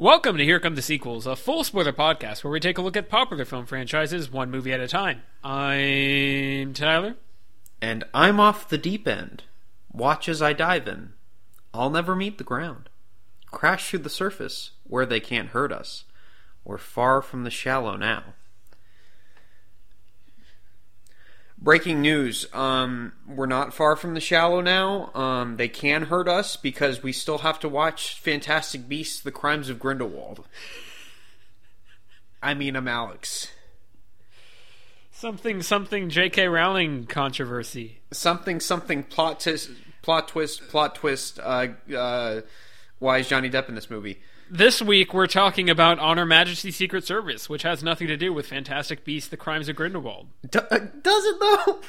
Welcome to Here Come the Sequels, a full spoiler podcast where we take a look at popular film franchises one movie at a time. I'm Tyler. And I'm off the deep end. Watch as I dive in. I'll never meet the ground. Crash through the surface where they can't hurt us. We're far from the shallow now. Breaking news. Um, we're not far from the shallow now. Um, they can hurt us because we still have to watch Fantastic Beasts: The Crimes of Grindelwald. I mean, I'm Alex. Something, something J.K. Rowling controversy. Something, something plot twist, plot twist, plot twist. Uh, uh, why is Johnny Depp in this movie? This week we're talking about On Her Majesty's Secret Service, which has nothing to do with Fantastic Beasts: The Crimes of Grindelwald. Do- uh, does it though?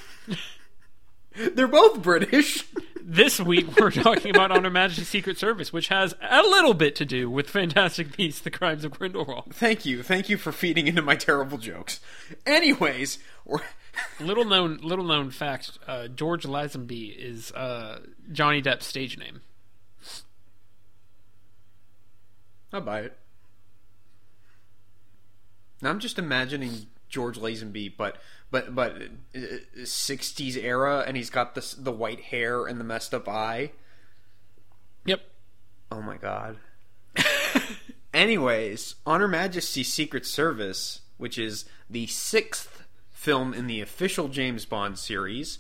They're both British. This week we're talking about On Her Majesty's Secret Service, which has a little bit to do with Fantastic Beasts: The Crimes of Grindelwald. Thank you, thank you for feeding into my terrible jokes. Anyways, we're little known, little known fact: uh, George Lazenby is uh, Johnny Depp's stage name. I'll buy it. Now I'm just imagining George Lazenby, but but but uh, '60s era, and he's got the the white hair and the messed up eye. Yep. Oh my god. Anyways, On Her Majesty's Secret Service, which is the sixth film in the official James Bond series,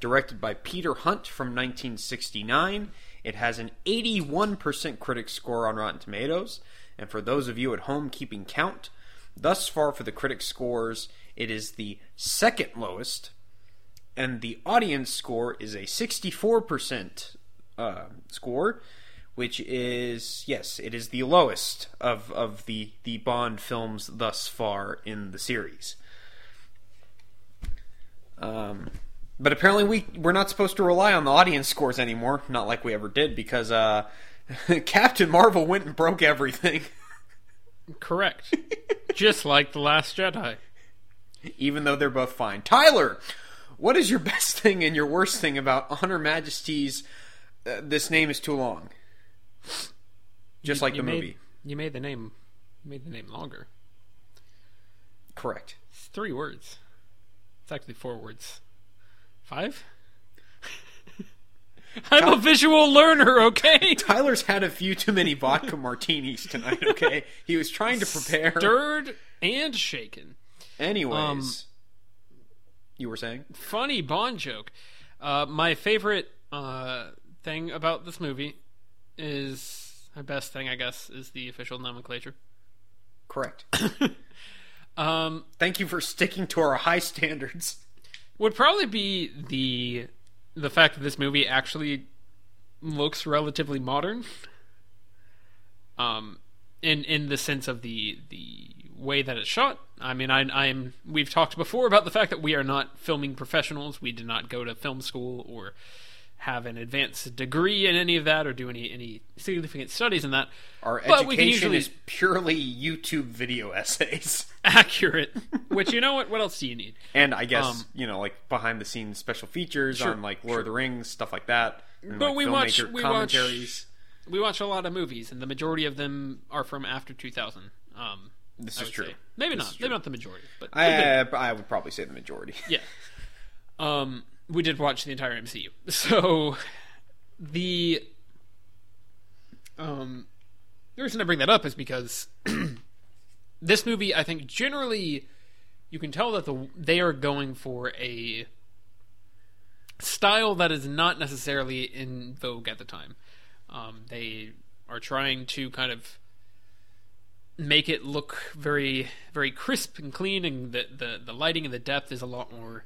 directed by Peter Hunt from 1969. It has an 81% critic score on Rotten Tomatoes. And for those of you at home keeping count, thus far for the critic scores, it is the second lowest. And the audience score is a 64% uh, score, which is, yes, it is the lowest of, of the, the Bond films thus far in the series. Um, but apparently we we're not supposed to rely on the audience scores anymore. Not like we ever did because uh, Captain Marvel went and broke everything. Correct. Just like the Last Jedi. Even though they're both fine. Tyler, what is your best thing and your worst thing about On Her Majesty's? Uh, this name is too long. Just You- like you the made- movie. You made the name, made the name longer. Correct. It's three words. It's actually four words. Five. I'm a visual learner, okay? Tyler's had a few too many vodka martinis tonight. Okay, he was trying to prepare. Stirred and shaken. Anyways, Um, you were saying? funny Bond joke. Uh, my favorite uh, thing about this movie is my best thing, I guess, is the official nomenclature. Correct. Um, Thank you for sticking to our high standards. Would probably be the the fact that this movie actually looks relatively modern. Um, in in the sense of the the way that it's shot. I mean, I, I'm we've talked before about the fact that we are not filming professionals. We did not go to film school or have an advanced degree in any of that or do any any significant studies in that. Our But we can education usually- is purely YouTube video essays. accurate. Which you know what? What else do you need? And I guess, Um, you know, like behind the scenes special features Sure, on like Lord of the Rings, stuff like that. And, But like, we watch we commentaries. watch we watch a lot of movies, and the majority of them are from after 2000. Um, This is true. say. Maybe This not. is Maybe not the majority, but I, I would probably say the majority. yeah. Um, we did watch the entire MCU, so the um the reason I bring that up is because this movie, I think, generally you can tell that the they are going for a style that is not necessarily in vogue at the time. Um, they are trying to kind of make it look very very crisp and clean and the the, the lighting and the depth is a lot more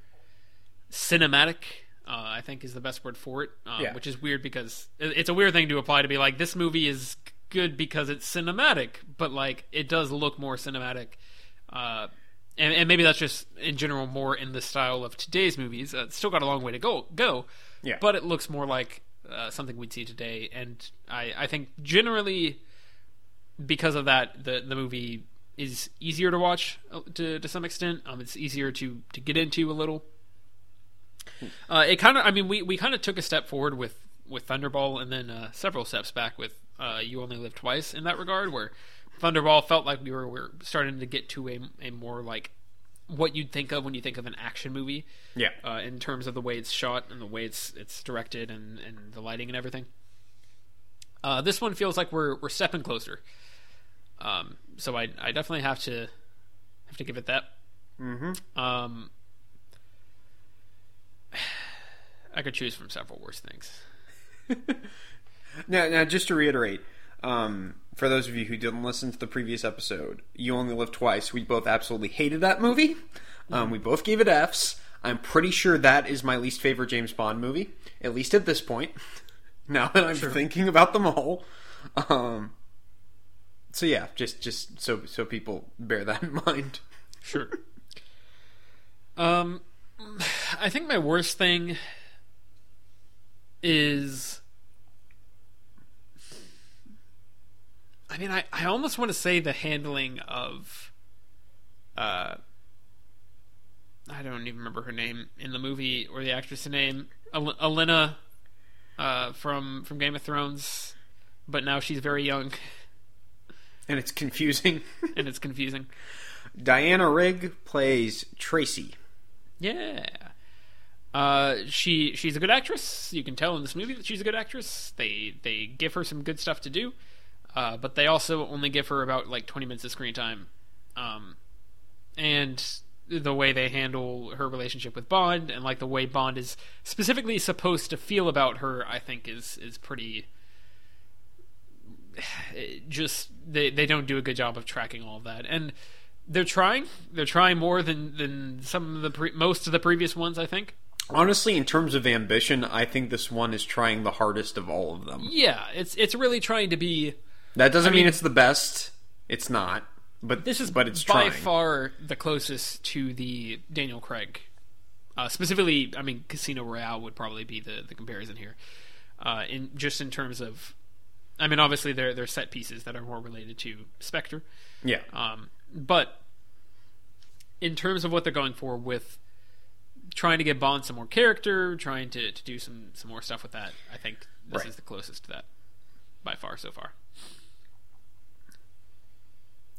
cinematic uh, i think is the best word for it um, Yeah. which is weird because it's a weird thing to apply to be like this movie is good because it's cinematic but like it does look more cinematic uh, and, and maybe that's just in general more in the style of today's movies uh, it's still got a long way to go go Yeah. but it looks more like uh, something we'd see today and I, I think generally because of that, the the movie is easier to watch uh, to to some extent. Um, it's easier to to get into a little. Uh, it kind of, I mean, we we kind of took a step forward with with Thunderball, and then uh, several steps back with uh, You Only Live Twice in that regard, where Thunderball felt like we were, we were starting to get to a, a more like what you'd think of when you think of an action movie. Yeah. Uh, in terms of the way it's shot and the way it's it's directed and, and the lighting and everything. Uh, this one feels like we're we're stepping closer. Um, so I I definitely have to have to give it that. Mm-hmm. Um, I could choose from several worse things. Now, now, just to reiterate, um, for those of you who didn't listen to the previous episode, You Only Live Twice, we both absolutely hated that movie. Um, we both gave it Fs. I'm pretty sure that is my least favorite James Bond movie, at least at this point. Now that I'm thinking about them all, um, so yeah, just just so so people bear that in mind. Sure. um, I think my worst thing is. I mean, I, I almost want to say the handling of. Uh, I don't even remember her name in the movie or the actress' name. Al- Olenna uh, from from Game of Thrones, but now she's very young And it's confusing. and it's confusing. Diana Rigg plays Tracy. Yeah. Uh, she she's a good actress. You can tell in this movie that she's a good actress. They they give her some good stuff to do, uh, but they also only give her about like twenty minutes of screen time. Um, and the way they handle her relationship with Bond and like the way Bond is specifically supposed to feel about her, I think is is pretty. Just they they don't do a good job of tracking all of that, and they're trying. They're trying more than than some of the pre- most of the previous ones. I think. Honestly, in terms of ambition, I think this one is trying the hardest of all of them. Yeah, it's it's really trying to be. That doesn't I mean, mean- it's the best. It's not. But This is but it's by trying. far the closest to the Daniel Craig. Uh, specifically, I mean, Casino Royale would probably be the, the comparison here. Uh, in just in terms of, I mean, obviously there there are set pieces that are more related to Spectre, Yeah. um, but in terms of what they're going for with trying to give Bond some more character, trying to, to do some some more stuff with that, I think this Right. is the closest to that by far so far.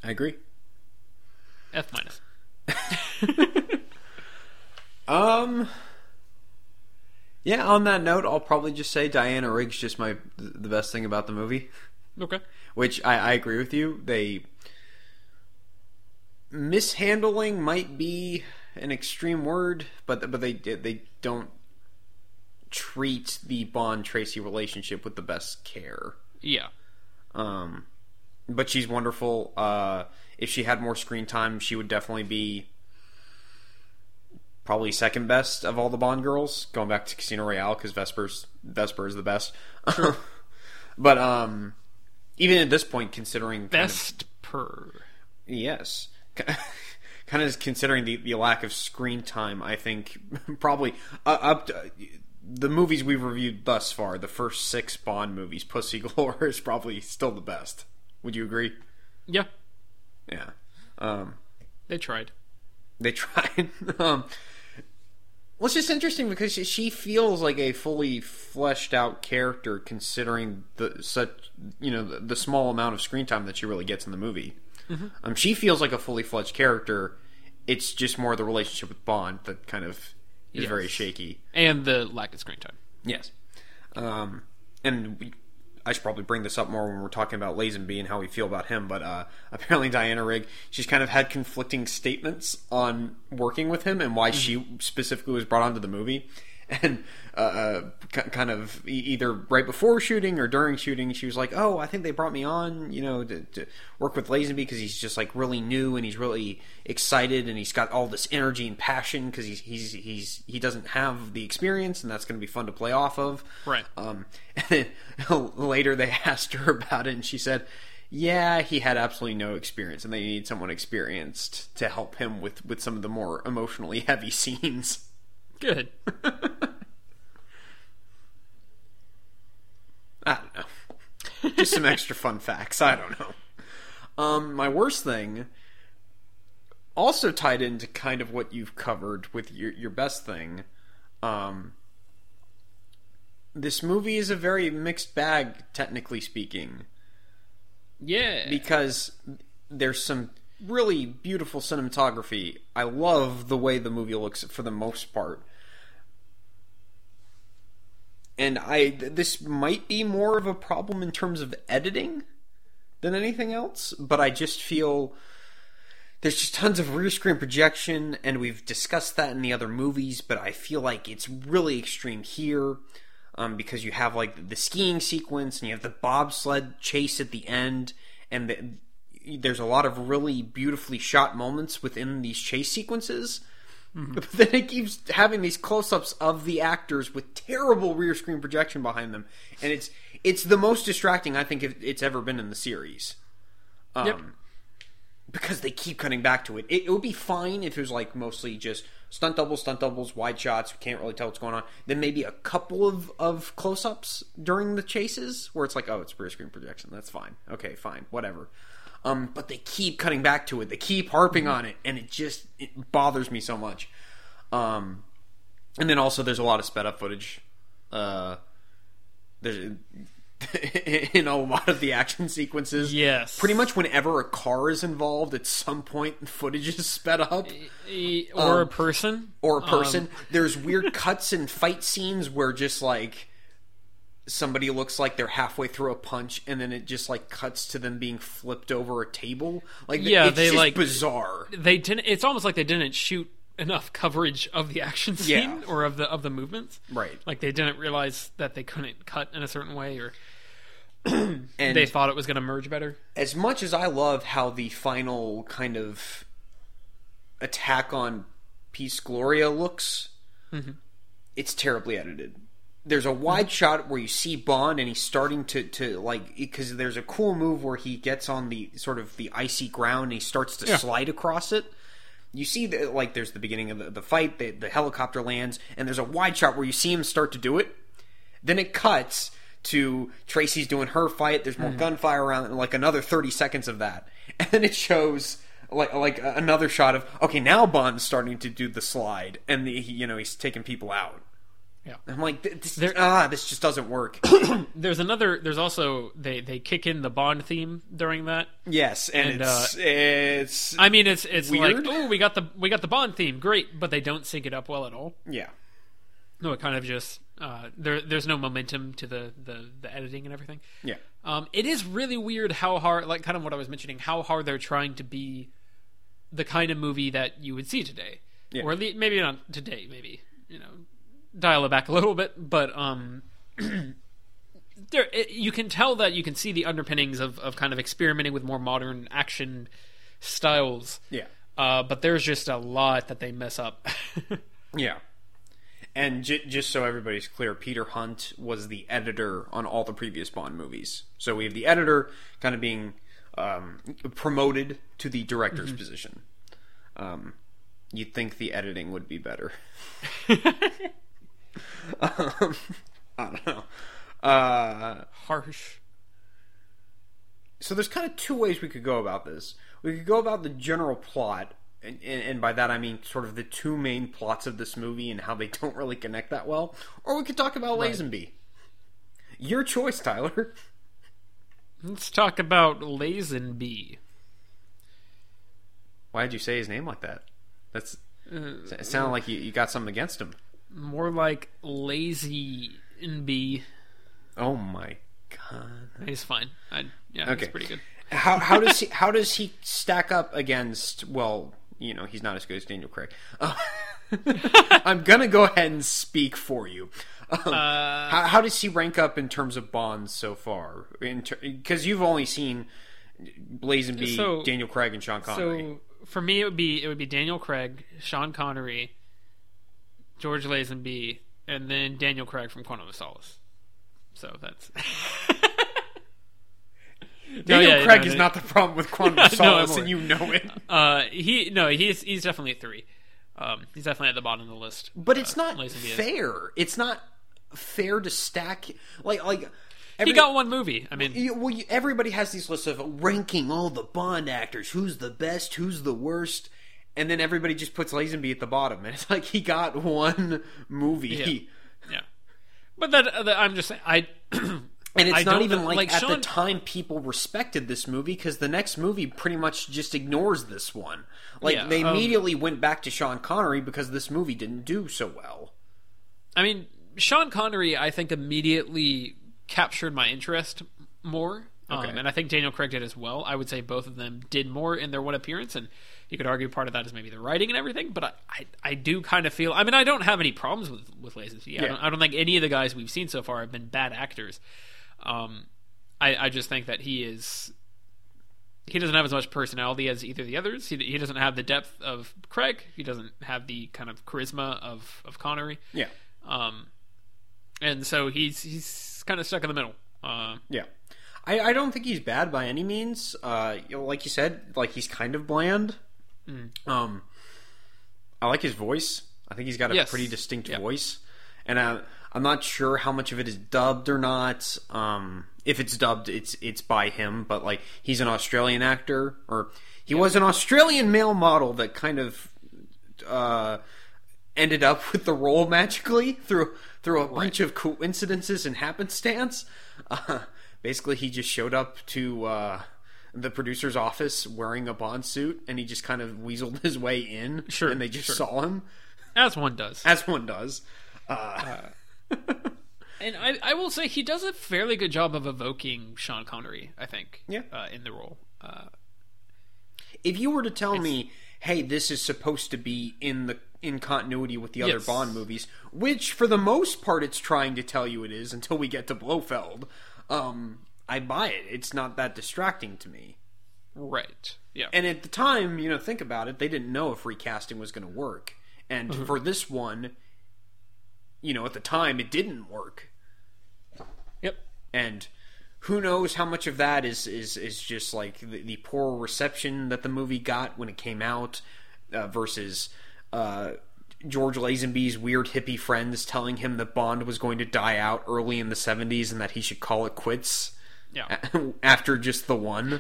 I agree. F minus. Um. Yeah. On that note, I'll probably just say Diana Rigg's just my the best thing about the movie. Okay. Which I, I agree with you. They mishandling might be an extreme word, but but they they don't treat the Bond Tracy relationship with the best care. Yeah. Um, but she's wonderful. Uh, if she had more screen time, she would definitely be probably second best of all the Bond girls. Going back to Casino Royale because Vesper's Vesper is the best. but um, even at this point, considering kind of- Best per. Yes. Kind of considering the, the lack of screen time, I think probably uh, up to, the movies we've reviewed thus far, the first six Bond movies, Pussy Galore is probably still the best. Would you agree? Yeah, Yeah. Um, they tried. they tried. um, well, it's just interesting because she, she feels like a fully fleshed out character, considering the such you know the, the small amount of screen time that she really gets in the movie. Um, she feels like a fully fledged character. It's just more the relationship with Bond that kind of is Yes. very shaky. And the lack of screen time. Yes. Um, and we, I should probably bring this up more when we're talking about Lazenby and how we feel about him. But uh, apparently, Diana Rigg, she's kind of had conflicting statements on working with him and why she specifically was brought onto the movie. And uh, uh, kind of either right before shooting or during shooting, she was like, "Oh, I think they brought me on, you know, to, to work with Lazenby because he's just like really new and he's really excited and he's got all this energy and passion because he's he's he's he doesn't have the experience and that's going to be fun to play off of." Right. Um, and then later they asked her about it, and she said, "Yeah, he had absolutely no experience, and they need someone experienced to help him with with some of the more emotionally heavy scenes." Good. I don't know, just some extra fun facts. I don't know. Um, my worst thing, also tied into kind of what you've covered with your your best thing. Um, this movie is a very mixed bag, technically speaking, Yeah. because there's some really beautiful cinematography. I love the way the movie looks for the most part. And I this might be more of a problem in terms of editing than anything else, but I just feel there's just tons of rear screen projection, and we've discussed that in the other movies, but I feel like it's really extreme here. Um, because you have like the skiing sequence and you have the bobsled chase at the end, and the, there's a lot of really beautifully shot moments within these chase sequences. But then it keeps having these close-ups of the actors with terrible rear screen projection behind them, and it's it's the most distracting I think it- it's ever been in the series. Um, Yep. Because they keep cutting back to it. it. It would be fine if it was like mostly just stunt doubles, stunt doubles, wide shots. We can't really tell what's going on. Then maybe a couple of, of close-ups during the chases where it's like, oh, it's rear screen projection. That's fine. Okay, fine, whatever. Um, but they keep cutting back to it. They keep harping on it, and it just it bothers me so much. Um, and then also there's a lot of sped up footage. Uh, there's in a lot of the action sequences. Yes. Pretty much whenever a car is involved, at some point footage is sped up. Or a Um, person. Or a person. Um, There's weird cuts and fight scenes where just like somebody looks like they're halfway through a punch and then it just like cuts to them being flipped over a table. Like Yeah, it's they, just like- bizarre. they didn't. It's almost like they didn't shoot enough coverage of the action scene Yeah. or of the of the movements. Right. Like they didn't realize that they couldn't cut in a certain way, or And they thought it was going to merge better. as much as I love how the final kind of attack on Piz Gloria looks, mm-hmm. it's terribly edited. There's a wide shot where you see Bond and he's starting to, to like because there's a cool move where he gets on the sort of the icy ground and he starts to Yeah. slide across it. You see that like there's the beginning of the, the fight, the, the helicopter lands, and there's a wide shot where you see him start to do it. Then it cuts to Tracy's doing her fight. There's more mm-hmm. gunfire around, and like another 30 seconds of that, and then it shows like like another shot of okay now Bond's starting to do the slide, and the, he, you know he's taking people out. Yeah. I'm like this, There- ah this just doesn't work. There's another. There's also they they kick in the Bond theme during that. yes, and, And, it's it's I mean, it's it's Weird. like oh we got the we got the Bond theme, great, but they don't sync it up well at all. yeah No, it kind of just uh, there. There's no momentum to the the, the editing and everything. yeah Um, it is really weird how hard, like kind of what I was mentioning, how hard they're trying to be the kind of movie that you would see today, Yeah. or at least, maybe not today, maybe you know, dial it back a little bit, but um, there it, you can tell that you can see the underpinnings of of kind of experimenting with more modern action styles. yeah Uh, but there's just a lot that they mess up. yeah. And j- just so everybody's clear, Peter Hunt was the editor on all the previous Bond movies. So we have the editor kind of being um, promoted to the director's position. Um, you'd think the editing would be better. um, I don't know. Uh, Harsh. so there's kind of two ways we could go about this. We could go about the general plot, and, and, and by that I mean sort of the two main plots of this movie and how they don't really connect that well, or we could talk about Lazenby. Your choice, Tyler. Let's talk about Lazenby. Why did you say his name like that? That's it sounded like you, you got something against him. More like lazy and B. Oh my god. He's fine. I, yeah, Okay. he's pretty good. How how does he how does he stack up against? Well, you know, he's not as good as Daniel Craig. Uh, I'm gonna go ahead and speak for you. Um, Uh, how, how does he rank up in terms of bonds so far? Because you've only seen Blazenby, So- Daniel Craig, and Sean Connery. So for me, it would be it would be Daniel Craig, Sean Connery, George Lazenby, and then Daniel Craig from Quantum of Solace. So that's Daniel yeah, Craig no, is no. not the problem with Quantum of Solace, and you know it. uh, he no he's he's definitely three. Um, he's definitely at the bottom of the list. But it's not Lazenby is. fair. It's not fair to stack like like. He got one movie. I mean, You, well, you, everybody has these lists of ranking all the Bond actors. Who's the best? Who's the worst? And then everybody just puts Lazenby at the bottom, and it's like he got one movie. Yeah. yeah. But that, that I'm just saying, I. And it's I not even like, like at the time people respected this movie because the next movie pretty much just ignores this one. Like Yeah, they um, immediately went back to Sean Connery because this movie didn't do so well. I mean, Sean Connery, I think, immediately captured my interest more. Okay. Um, and I think Daniel Craig did as well. I would say both of them did more in their one appearance, and you could argue part of that is maybe the writing and everything. But I, I, I do kind of feel. I mean, I don't have any problems with with Lazenby. I, Yeah. don't, I don't think any of the guys we've seen so far have been bad actors. Um, I, I just think that he is. He doesn't have as much personality as either of the others. He, he doesn't have the depth of Craig. He doesn't have the kind of charisma of, of Connery. Yeah, Um, and so he's he's kind of stuck in the middle. Uh, yeah. I, I don't think he's bad by any means. Uh, like you said, like he's kind of bland. Mm. Um, I like his voice. I think he's got a Yes. pretty distinct Yeah. voice, and I, I'm not sure how much of it is dubbed or not. Um, if it's dubbed, it's it's by him, but like he's an Australian actor, or he was an Australian male model that kind of uh, ended up with the role magically through through a bunch of coincidences and happenstance. Uh, basically, he just showed up to uh, the producer's office wearing a Bond suit, and he just kind of weaseled his way in. Sure, and they just sure. saw him, as one does. as one does. Uh, And I, I will say he does a fairly good job of evoking Sean Connery. I think. Yeah. Uh, in the role. Uh, if you were to tell me, "Hey, this is supposed to be in the in continuity with the other Yes. Bond movies," which for the most part it's trying to tell you it is until we get to Blofeld, um, I buy it. It's not that distracting to me. right. Yeah. And at the time, you know, think about it, they didn't know if recasting was going to work. And Mm-hmm. for this one, you know, at the time it didn't work. yep. And who knows how much of that is is is just like the, the poor reception that the movie got when it came out uh, versus uh, George Lazenby's weird hippie friends telling him that Bond was going to die out early in the 70s and that he should call it quits Yeah. after just the one.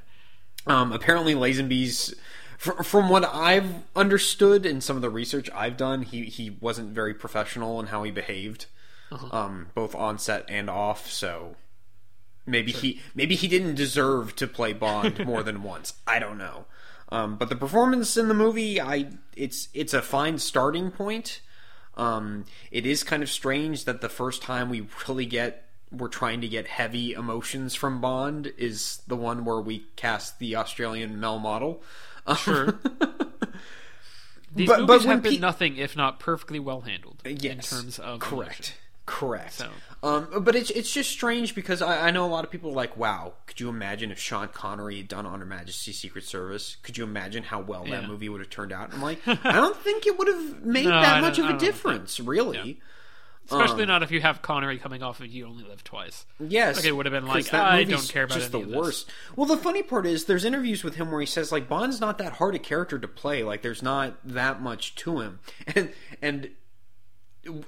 um, apparently, Lazenby's, fr- from what I've understood in some of the research I've done, he he wasn't very professional in how he behaved, um, both on set and off. So maybe he maybe he didn't deserve to play Bond more than once. I don't know. Um, but the performance in the movie, I it's it's a fine starting point. Um, it is kind of strange that the first time we really get we're trying to get heavy emotions from Bond is the one where we cast the Australian Mel model. Sure. These But- but movies when have been pe- nothing if not perfectly well handled Yes, in terms of correct, emotion. correct. So- Um, but it's it's just strange because I, I know a lot of people are like, wow, could you imagine if Sean Connery had done On Her Majesty's Secret Service? Could you imagine how well that movie would have turned out? I'm like, I don't think it would have made No, that I much of I a difference, really. Especially Um, not if you have Connery coming off of You Only Live Twice. Yes, Like, it would have been like, that I don't care about just any the of this. worst. Well, the funny part is, there's interviews with him where he says like Bond's not that hard a character to play. Like, there's not that much to him, and and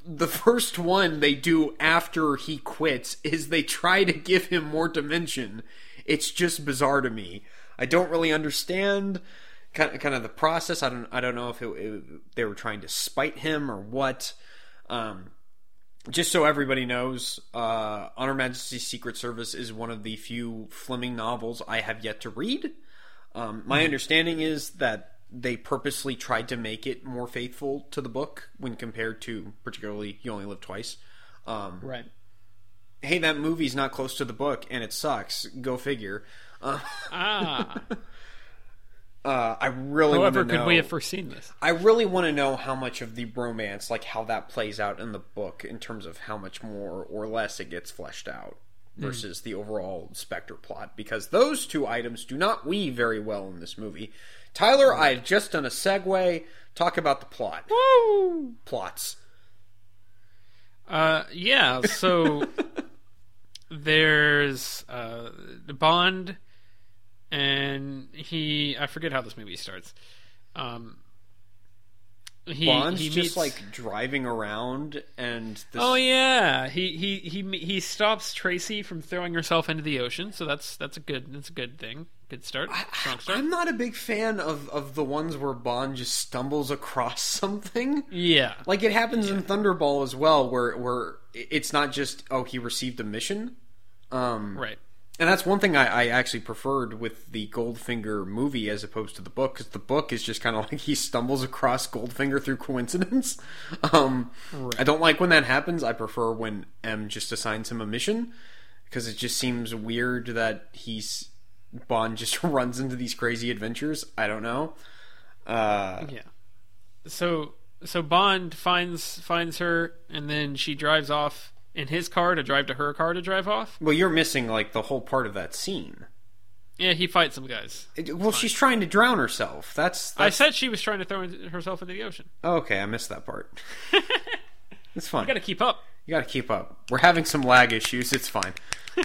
the first one they do after he quits is they try to give him more dimension. It's just bizarre to me. I don't really understand kind of, kind of the process. I don't I don't know if it, it- they were trying to spite him or what. Um, just so everybody knows, uh, On Her Majesty's Secret Service is one of the few Fleming novels I have yet to read. Um, my understanding is that they purposely tried to make it more faithful to the book when compared to, particularly, You Only Live Twice. Um, Right. hey, that movie's not close to the book and it sucks. Go figure. Uh, Ah. uh, I really However, want to could know. we have foreseen this? I really want to know how much of the romance, like how that plays out in the book, in terms of how much more or less it gets fleshed out versus the overall Spectre plot, because those two items do not weave very well in this movie. Tyler, I've just done a segue. Talk about the plot. Woo! Plots. Uh, yeah. So there's uh, Bond, and he I forget how this movie starts. Um, he, Bond's he just like driving around, and this, Oh yeah, he he he he stops Tracy from throwing herself into the ocean, so that's that's a good that's a good thing. Good start, strong start. I'm not a big fan of of the ones where Bond just stumbles across something. yeah, Like it happens in Thunderball as well, where where it's not just oh he received a mission. Um, right. And that's one thing I, I actually preferred with the Goldfinger movie as opposed to the book, because the book is just kind of like he stumbles across Goldfinger through coincidence. Um, I don't like when that happens. I prefer when M just assigns him a mission, because it just seems weird that he's Bond just runs into these crazy adventures. I don't know. Uh, Yeah. So so Bond finds finds her, and then she drives off in his car to drive to her car to drive off. well, you're missing like the whole part of that scene. Yeah, he fights some guys. It- well, she's trying to drown herself. That's, I said she was trying to throw herself into the ocean. oh, okay. I missed that part. it's fine. You got to keep up. You gotta keep up. We're having some lag issues. It's fine.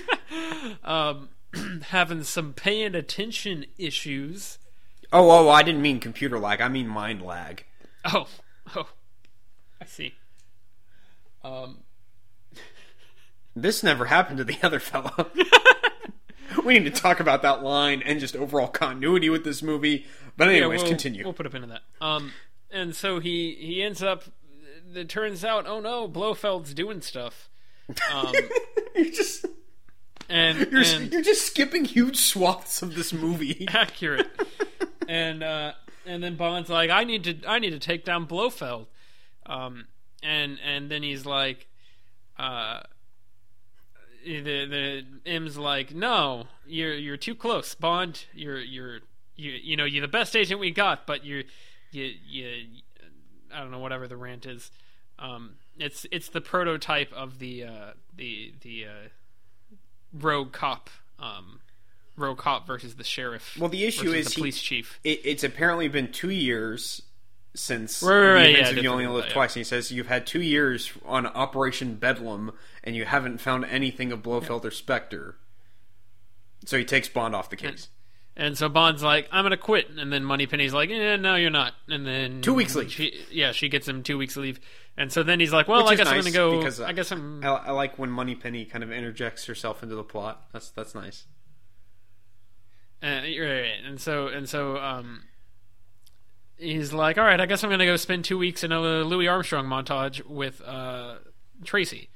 Um, having some paying attention issues. Oh, oh, I didn't mean computer lag. I mean mind lag. Oh, oh, I see. Um, This never happened to the other fella. we need to talk about that line and just overall continuity with this movie. But yeah, anyways, we'll, continue. We'll put a pin in that. Um, and so he he ends up. It turns out, oh no, Blofeld's doing stuff. Um, you're just and you're, and you're just skipping huge swaths of this movie. accurate. and uh, and then Bond's like, I need to I need to take down Blofeld. Um, and and then he's like, uh, the the M's like, no, you're you're too close, Bond. You're you're you you know you're the best agent we got, but you're you you I don't know whatever the rant is. Um, it's it's the prototype of the uh, the the uh, rogue cop. Um, rogue cop versus the sheriff. Well, the issue is the he- police chief. It, it's apparently been two years since Right, right, the right, events yeah, of You Only different, Live yeah. Twice. And he says you've had two years on Operation Bedlam, and you haven't found anything of Blofeld or Spectre. So he takes Bond off the case. And so Bond's like, "I'm gonna quit," and then Moneypenny's like, "Eh, no, you're not." And then Two weeks leave. She, yeah, she gets him two weeks leave, and so then he's like, "Well, Which I guess I'm gonna go. because, I guess I'm." I, I like when Moneypenny kind of interjects herself into the plot. That's that's nice. Uh, you're right. And so and so um, he's like, "All right, I guess I'm gonna go spend two weeks in a Louis Armstrong montage with uh, Tracy."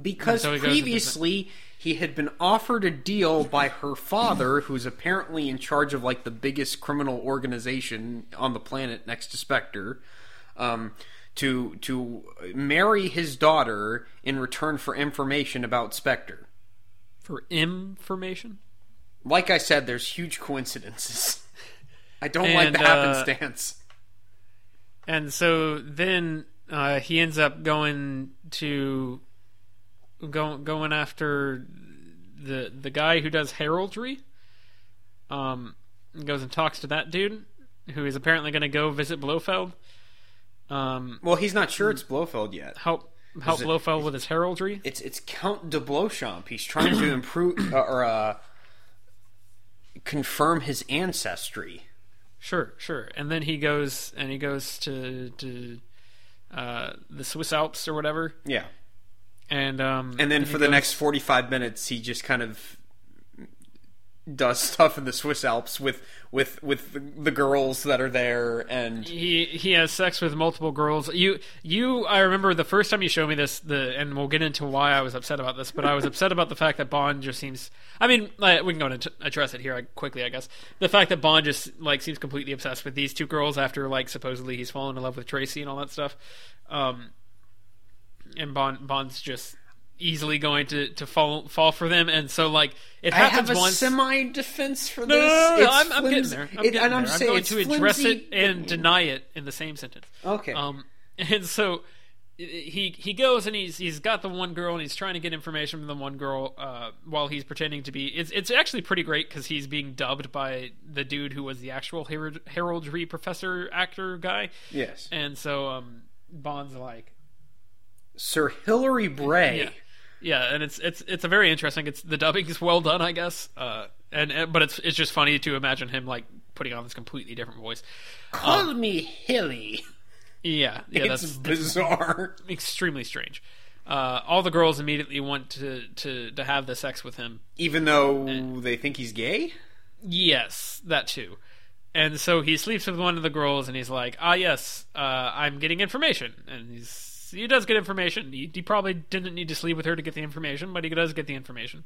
Because so he previously he had been offered a deal by her father, who's apparently in charge of like the biggest criminal organization on the planet next to Spectre, um, to to marry his daughter in return for information about Spectre. For information, Like I said, there's huge coincidences. I don't like And, the uh, happenstance. And so then uh, he ends up going to go, going after the the guy who does heraldry. Um, goes and talks to that dude who is apparently going to go visit Blofeld. Um, Well, he's not sure it's Blofeld yet. help help it- Blofeld with his heraldry. It's it's Count de Bleuchamp. He's trying to improve uh, or uh, confirm his ancestry. Sure, sure. And then he goes and he goes to to uh, the Swiss Alps or whatever. Yeah. And um, And then he for the goes- next 45 minutes, he just kind of does stuff in the Swiss Alps with with with the, girls that are there and he he has sex with multiple girls. You you I remember the first time you showed me this the and we'll get into why I was upset about this, but I was upset about the fact that Bond just seems I mean, like, we can go into address it here quickly, I guess. The fact that Bond just like seems completely obsessed with these two girls after like supposedly he's fallen in love with Tracy and all that stuff. Um and Bond Bond's just easily going to to fall fall for them and so like it happens I have a once semi defense for no, this. no, no, no, I'm, I'm getting there. I'm getting and there. I'm I'm saying going to address flimsy, it and deny it in the same sentence. Okay. Um, and so he he goes and he's he's got the one girl and he's trying to get information from the one girl uh, while he's pretending to be. It's it's actually pretty great because he's being dubbed by the dude who was the actual herald, heraldry professor actor guy. yes. And so um, Bond's like, Sir Hilary Bray. yeah, yeah, and it's it's it's a very interesting. It's the dubbing is well done, I guess. Uh, and, and but it's it's just funny to imagine him like putting on this completely different voice. Call me Hilly. Yeah, yeah, it's that's bizarre. extremely strange. Uh, all the girls immediately want to, to, to have the sex with him. Even though they think he's gay? Yes, that too. And so he sleeps with one of the girls, and he's like, "Ah, yes, uh, I'm getting information." And he's he does get information. He, he probably didn't need to sleep with her to get the information, but he does get the information.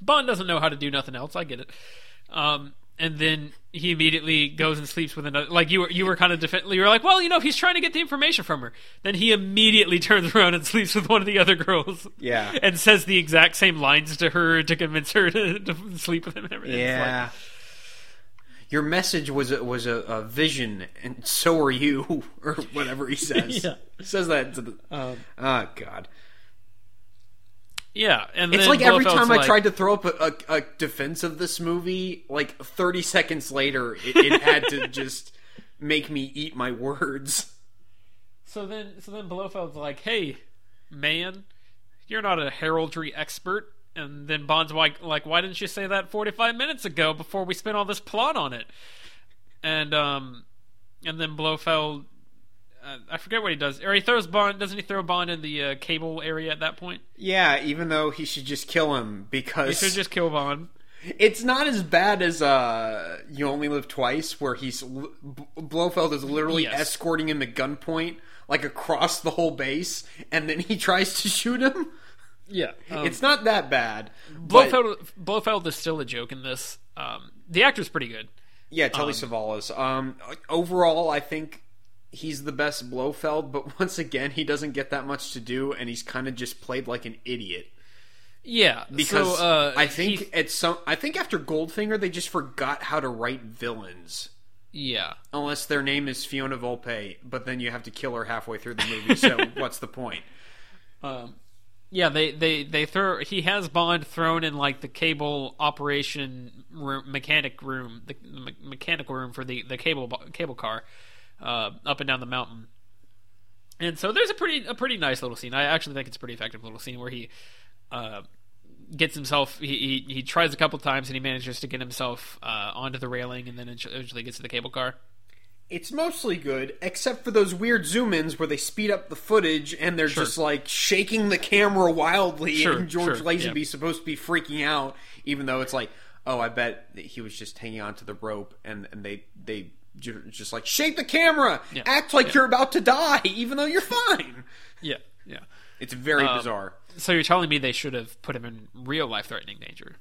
Bond doesn't know how to do nothing else. I get it. Um, and then he immediately goes and sleeps with another. Like you were, you were kind of defend. You were like, well, you know, he's trying to get the information from her. Then he immediately turns around and sleeps with one of the other girls. Yeah. and says the exact same lines to her to convince her to, to sleep with him and everything. It's like- Yeah. Your message was a, was a, a vision, and so are you, or whatever he says. Yeah. He says that to the. Um, oh God! yeah, and It's then like every Blofeld's time I tried to throw up a, a, a defense of this movie, like thirty seconds later, it, it had to just make me eat my words. So then, so then Blofeld's like, "Hey, man, you're not a heraldry expert." And then Bond's like, "Like, why didn't you say that 45 minutes ago before we spent all this plot on it?" And um, and then Blofeld, uh, I forget what he does, or he throws Bond. Doesn't he throw Bond in the uh, cable area at that point? Yeah, even though he should just kill him because He should just kill Bond. it's not as bad as uh, "You Only Live Twice," where he's Blofeld is literally Yes. escorting him to gunpoint, like across the whole base, and then he tries to shoot him. Yeah, um, It's not that bad. but- Blofeld. Blofeld is still a joke in this. Um, the actor's pretty good. Yeah, Telly Savalas. Um, overall, I think he's the best Blofeld, but once again, he doesn't get that much to do, and he's kind of just played like an idiot. Yeah, Because so, uh, I think he- at some, I think after Goldfinger, they just forgot how to write villains. yeah. Unless their name is Fiona Volpe, but then you have to kill her halfway through the movie. So what's the point? Um, yeah, they, they, they throw. He has Bond thrown in like the cable operation room, mechanic room, the, the me- mechanical room for the the cable cable car, uh, up and down the mountain. And so there's a pretty a pretty nice little scene. I actually think it's a pretty effective little scene where he uh, gets himself. He, he he tries a couple times and he manages to get himself uh, onto the railing and then eventually gets to the cable car. It's mostly good, except for those weird zoom ins where they speed up the footage and they're Sure. just like shaking the camera wildly, Sure, and George sure, Lazenby's yeah. supposed to be freaking out, even though it's like, oh, I bet that he was just hanging onto the rope, and, and they they ju- just like shake the camera, Yeah, act like yeah. you're about to die, even though you're fine. Yeah, yeah. It's very Um, bizarre. So you're telling me they should have put him in real life threatening danger?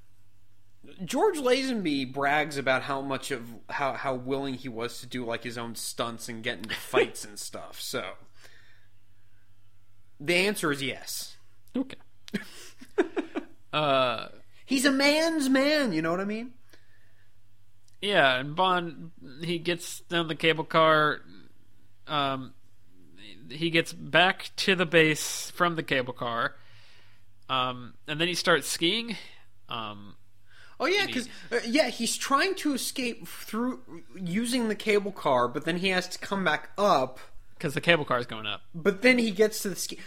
George Lazenby brags about how much of how how willing he was to do like his own stunts and get into fights and stuff. So the answer is yes. Okay. uh, He's a man's man, you know what I mean? yeah, and Bond he gets down the cable car. Um, he gets back to the base from the cable car. Um, and then he starts skiing. Um, Oh yeah, because uh, yeah, he's trying to escape through using the cable car, but then he has to come back up. because the cable car is going up. But then he gets to the ski.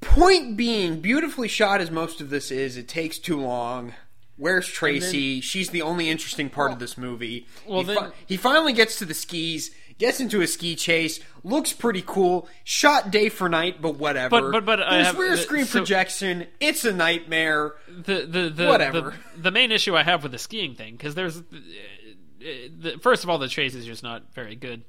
Point being, beautifully shot as most of this is, it takes too long. Where's Tracy? She's the only interesting part of this movie. well, he, then- he finally gets to the skis, gets into a ski chase, looks pretty cool. Shot day for night, but whatever. But- but- but There's have- rear screen so- projection. It's a nightmare. the the the Whatever. The, the main issue I have with the skiing thing because there's uh, the, first of all the chase is just not very good.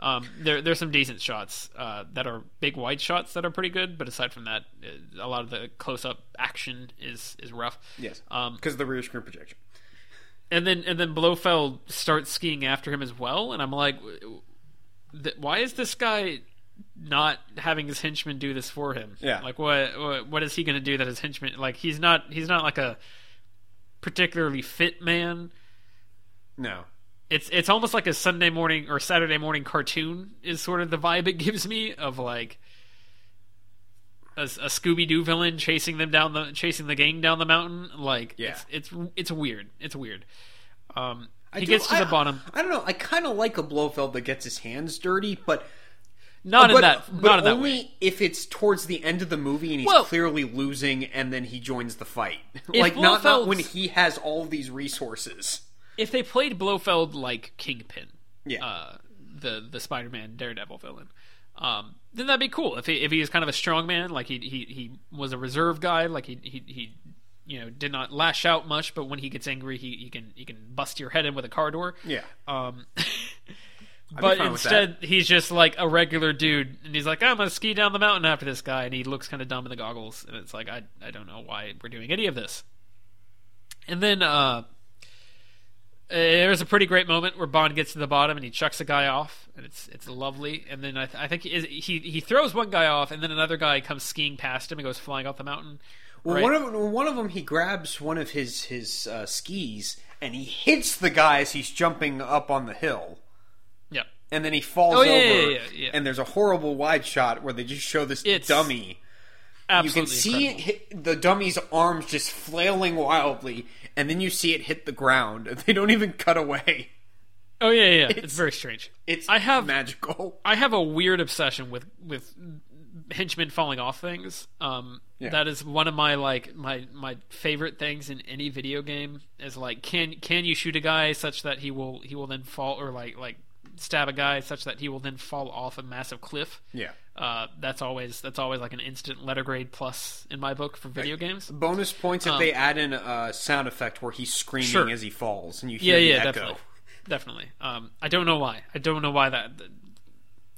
Um, there there's some decent shots uh, that are big wide shots that are pretty good, but aside from that, uh, a lot of the close up action is is rough. Yes, Um, because of the rear screen projection. and then and then Blofeld starts skiing after him as well, and I'm like, th- why is this guy not having his henchmen do this for him? Yeah. like what what, what is he going to do that his henchmen like he's not he's not like a particularly fit man. No. It's it's almost like a Sunday morning or Saturday morning cartoon is sort of the vibe it gives me of like a, a Scooby Doo villain chasing them down the chasing the gang down the mountain. Like Yeah. it's it's it's weird. It's weird. Um, I he do- gets to I- the bottom. I don't know. I kind of like a Blofeld that gets his hands dirty, but Not but, in that. but not in that only way. if it's towards the end of the movie and he's Well- clearly losing, and then he joins the fight. Like not, not when he has all these resources. If they played Blofeld like Kingpin, Yeah. uh, the the Spider-Man Daredevil villain, um, then that'd be cool. If he if he is kind of a strong man, like he he he was a reserve guy, like he he he you know did not lash out much, but when he gets angry, he he can he can bust your head in with a car door. yeah. Um, but instead he's just like a regular dude, and he's like, I'm gonna ski down the mountain after this guy, and he looks kind of dumb in the goggles, and it's like I I don't know why we're doing any of this. And then uh, there's a pretty great moment where Bond gets to the bottom and he chucks a guy off, and it's it's lovely. And then I, th- I think he, he he throws one guy off, and then another guy comes skiing past him and goes flying off the mountain. Well, right? one of one of them, he grabs one of his his uh, skis and he hits the guy as he's jumping up on the hill, yeah. and then he falls Oh, over. yeah, yeah, yeah, yeah. And there's a horrible wide shot where they just show this It's dummy. Absolutely you can see it hit, the dummy's arms just flailing wildly, and then you see it hit the ground. They don't even cut away. Oh yeah, yeah. It's, very strange. It's I have magical. I have a weird obsession with with henchmen falling off things. Um, Yeah. That is one of my like my my favorite things in any video game. Is like can can you shoot a guy such that he will he will then fall or like like stab a guy such that he will then fall off a massive cliff. Yeah. Uh, that's always that's always like an instant letter grade plus in my book for video games. Bonus points if they add in a sound effect where he's screaming Um, Sure. as he falls, and you Yeah, hear the yeah, echo. definitely, definitely. Um, I don't know why. I don't know why that.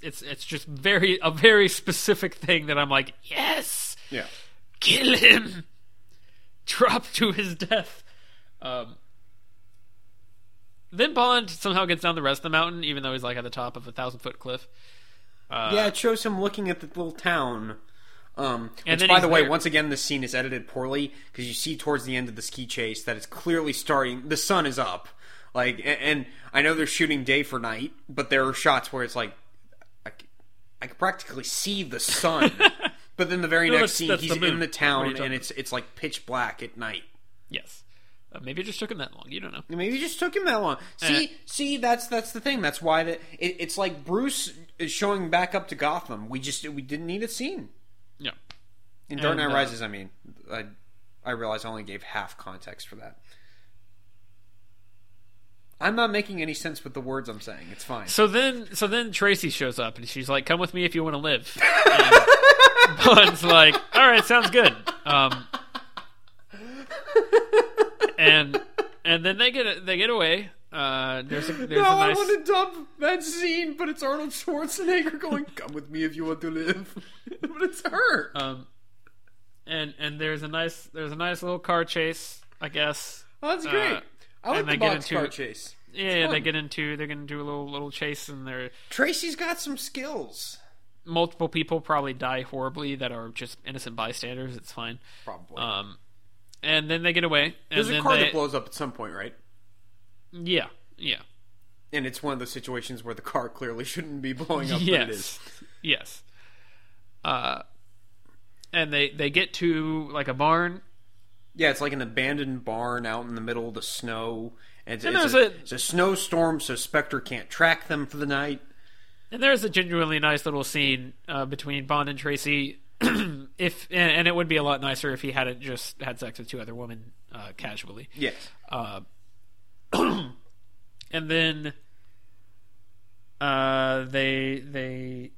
It's it's just very a very specific thing that I'm like, yes, Yeah. kill him, drop to his death. Um, then Bond somehow gets down the rest of the mountain, even though he's like at the top of a thousand foot cliff. Uh, yeah, it shows him looking at the little town. Um, And which, then by the way, there- once again, this scene is edited poorly because you see towards the end of the ski chase that it's clearly starting. The sun is up, like, and, and I know they're shooting day for night, but there are shots where it's like I can practically see the sun. but then the very No, next that's- scene, that's he's the moon. in the What are town, talking and it's it's like pitch black at night. Yes. Uh, maybe it just took him that long. You don't know. Maybe it just took him that long. See, see, that's that's the thing. That's why the, it, it's like Bruce is showing back up to Gotham. We just we didn't need a scene. Yeah. In Dark And, Knight uh, Rises, I mean, I I realize I only gave half context for that. I'm not making any sense with the words I'm saying. It's fine. So then, so then Tracy shows up and she's like, "Come with me if you want to live." And Bond's like, "All right, sounds good." Um, and and then they get they get away. Uh, there's a there's no, a I nice want to dump that scene, but it's Arnold Schwarzenegger going, "Come with me if you want to live," but it's her. um, and and there's a nice there's a nice little car chase, I guess. oh, that's great. I like and the they get box into- car chase. Yeah, yeah, they get into they're gonna do a little little chase, and they're Tracy's got some skills. multiple people probably die horribly that are just innocent bystanders. It's fine. Probably. Um, and then they get away. And There's a car they, that blows up at some point, right? Yeah, yeah. And it's one of those situations where the car clearly shouldn't be blowing up, but it is. yes, yes. Uh, and they they get to like a barn. Yeah, it's like an abandoned barn out in the middle of the snow. And it's, And it's, a, a- it's a snowstorm, so Spectre can't track them for the night. And there's a genuinely nice little scene uh, between Bond and Tracy. if and, and it would be a lot nicer if he hadn't just had sex with two other women uh, casually. Yes. Uh, and then uh, they they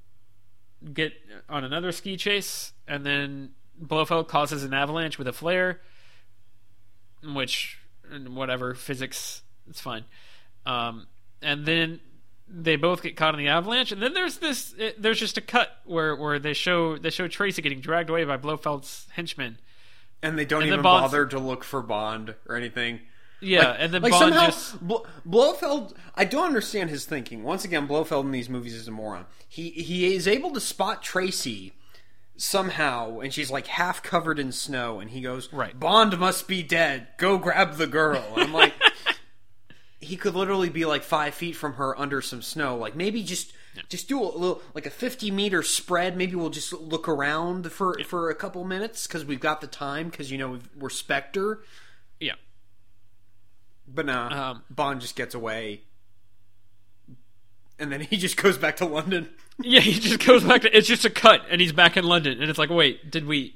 get on another ski chase, and then Blofeld causes an avalanche with a flare, which whatever physics, it's fine. Um, and then they both get caught in the avalanche, and then there's this. It, there's just a cut where where they show they show Tracy getting dragged away by Blofeld's henchmen. And they don't And even Bond's- bother to look for Bond or anything. Yeah, Like- and then like Bond somehow just Blo- Blofeld. I don't understand his thinking. Once again, Blofeld in these movies is a moron. He he is able to spot Tracy somehow, and she's like half covered in snow, and he goes, Right. Bond must be dead. Go grab the girl." And I'm like, he could literally be like five feet from her under some snow. Like maybe just. Just do a little, like a fifty meter spread. Maybe we'll just look around for for a couple minutes because we've got the time. Because you know we're Spectre. yeah. But nah, Um, Bond just gets away, and then he just goes back to London. Yeah, he just goes back to. It's just a cut, and he's back in London, and it's like, wait, did we?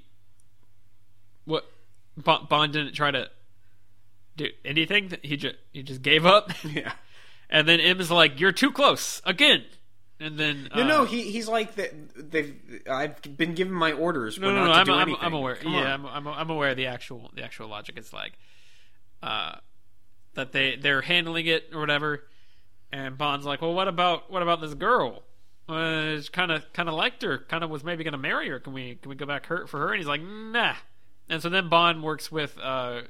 What? Bond, Bond didn't try to do anything. He just he just gave up, yeah, and then M is like, "You're too close again," and then no, uh, no, he he's like that. They've I've been given my orders, no, no, not no. to I'm, I'm. I'm aware. Come yeah. I'm, I'm I'm aware of the actual the actual logic. It's like, uh, that they they're handling it or whatever, And Bond's like, "Well, what about what about this girl? Kind of kind of liked her. Kind of was maybe going to marry her. Can we can we go back her for her?" And he's like, "Nah." And so then Bond works with uh,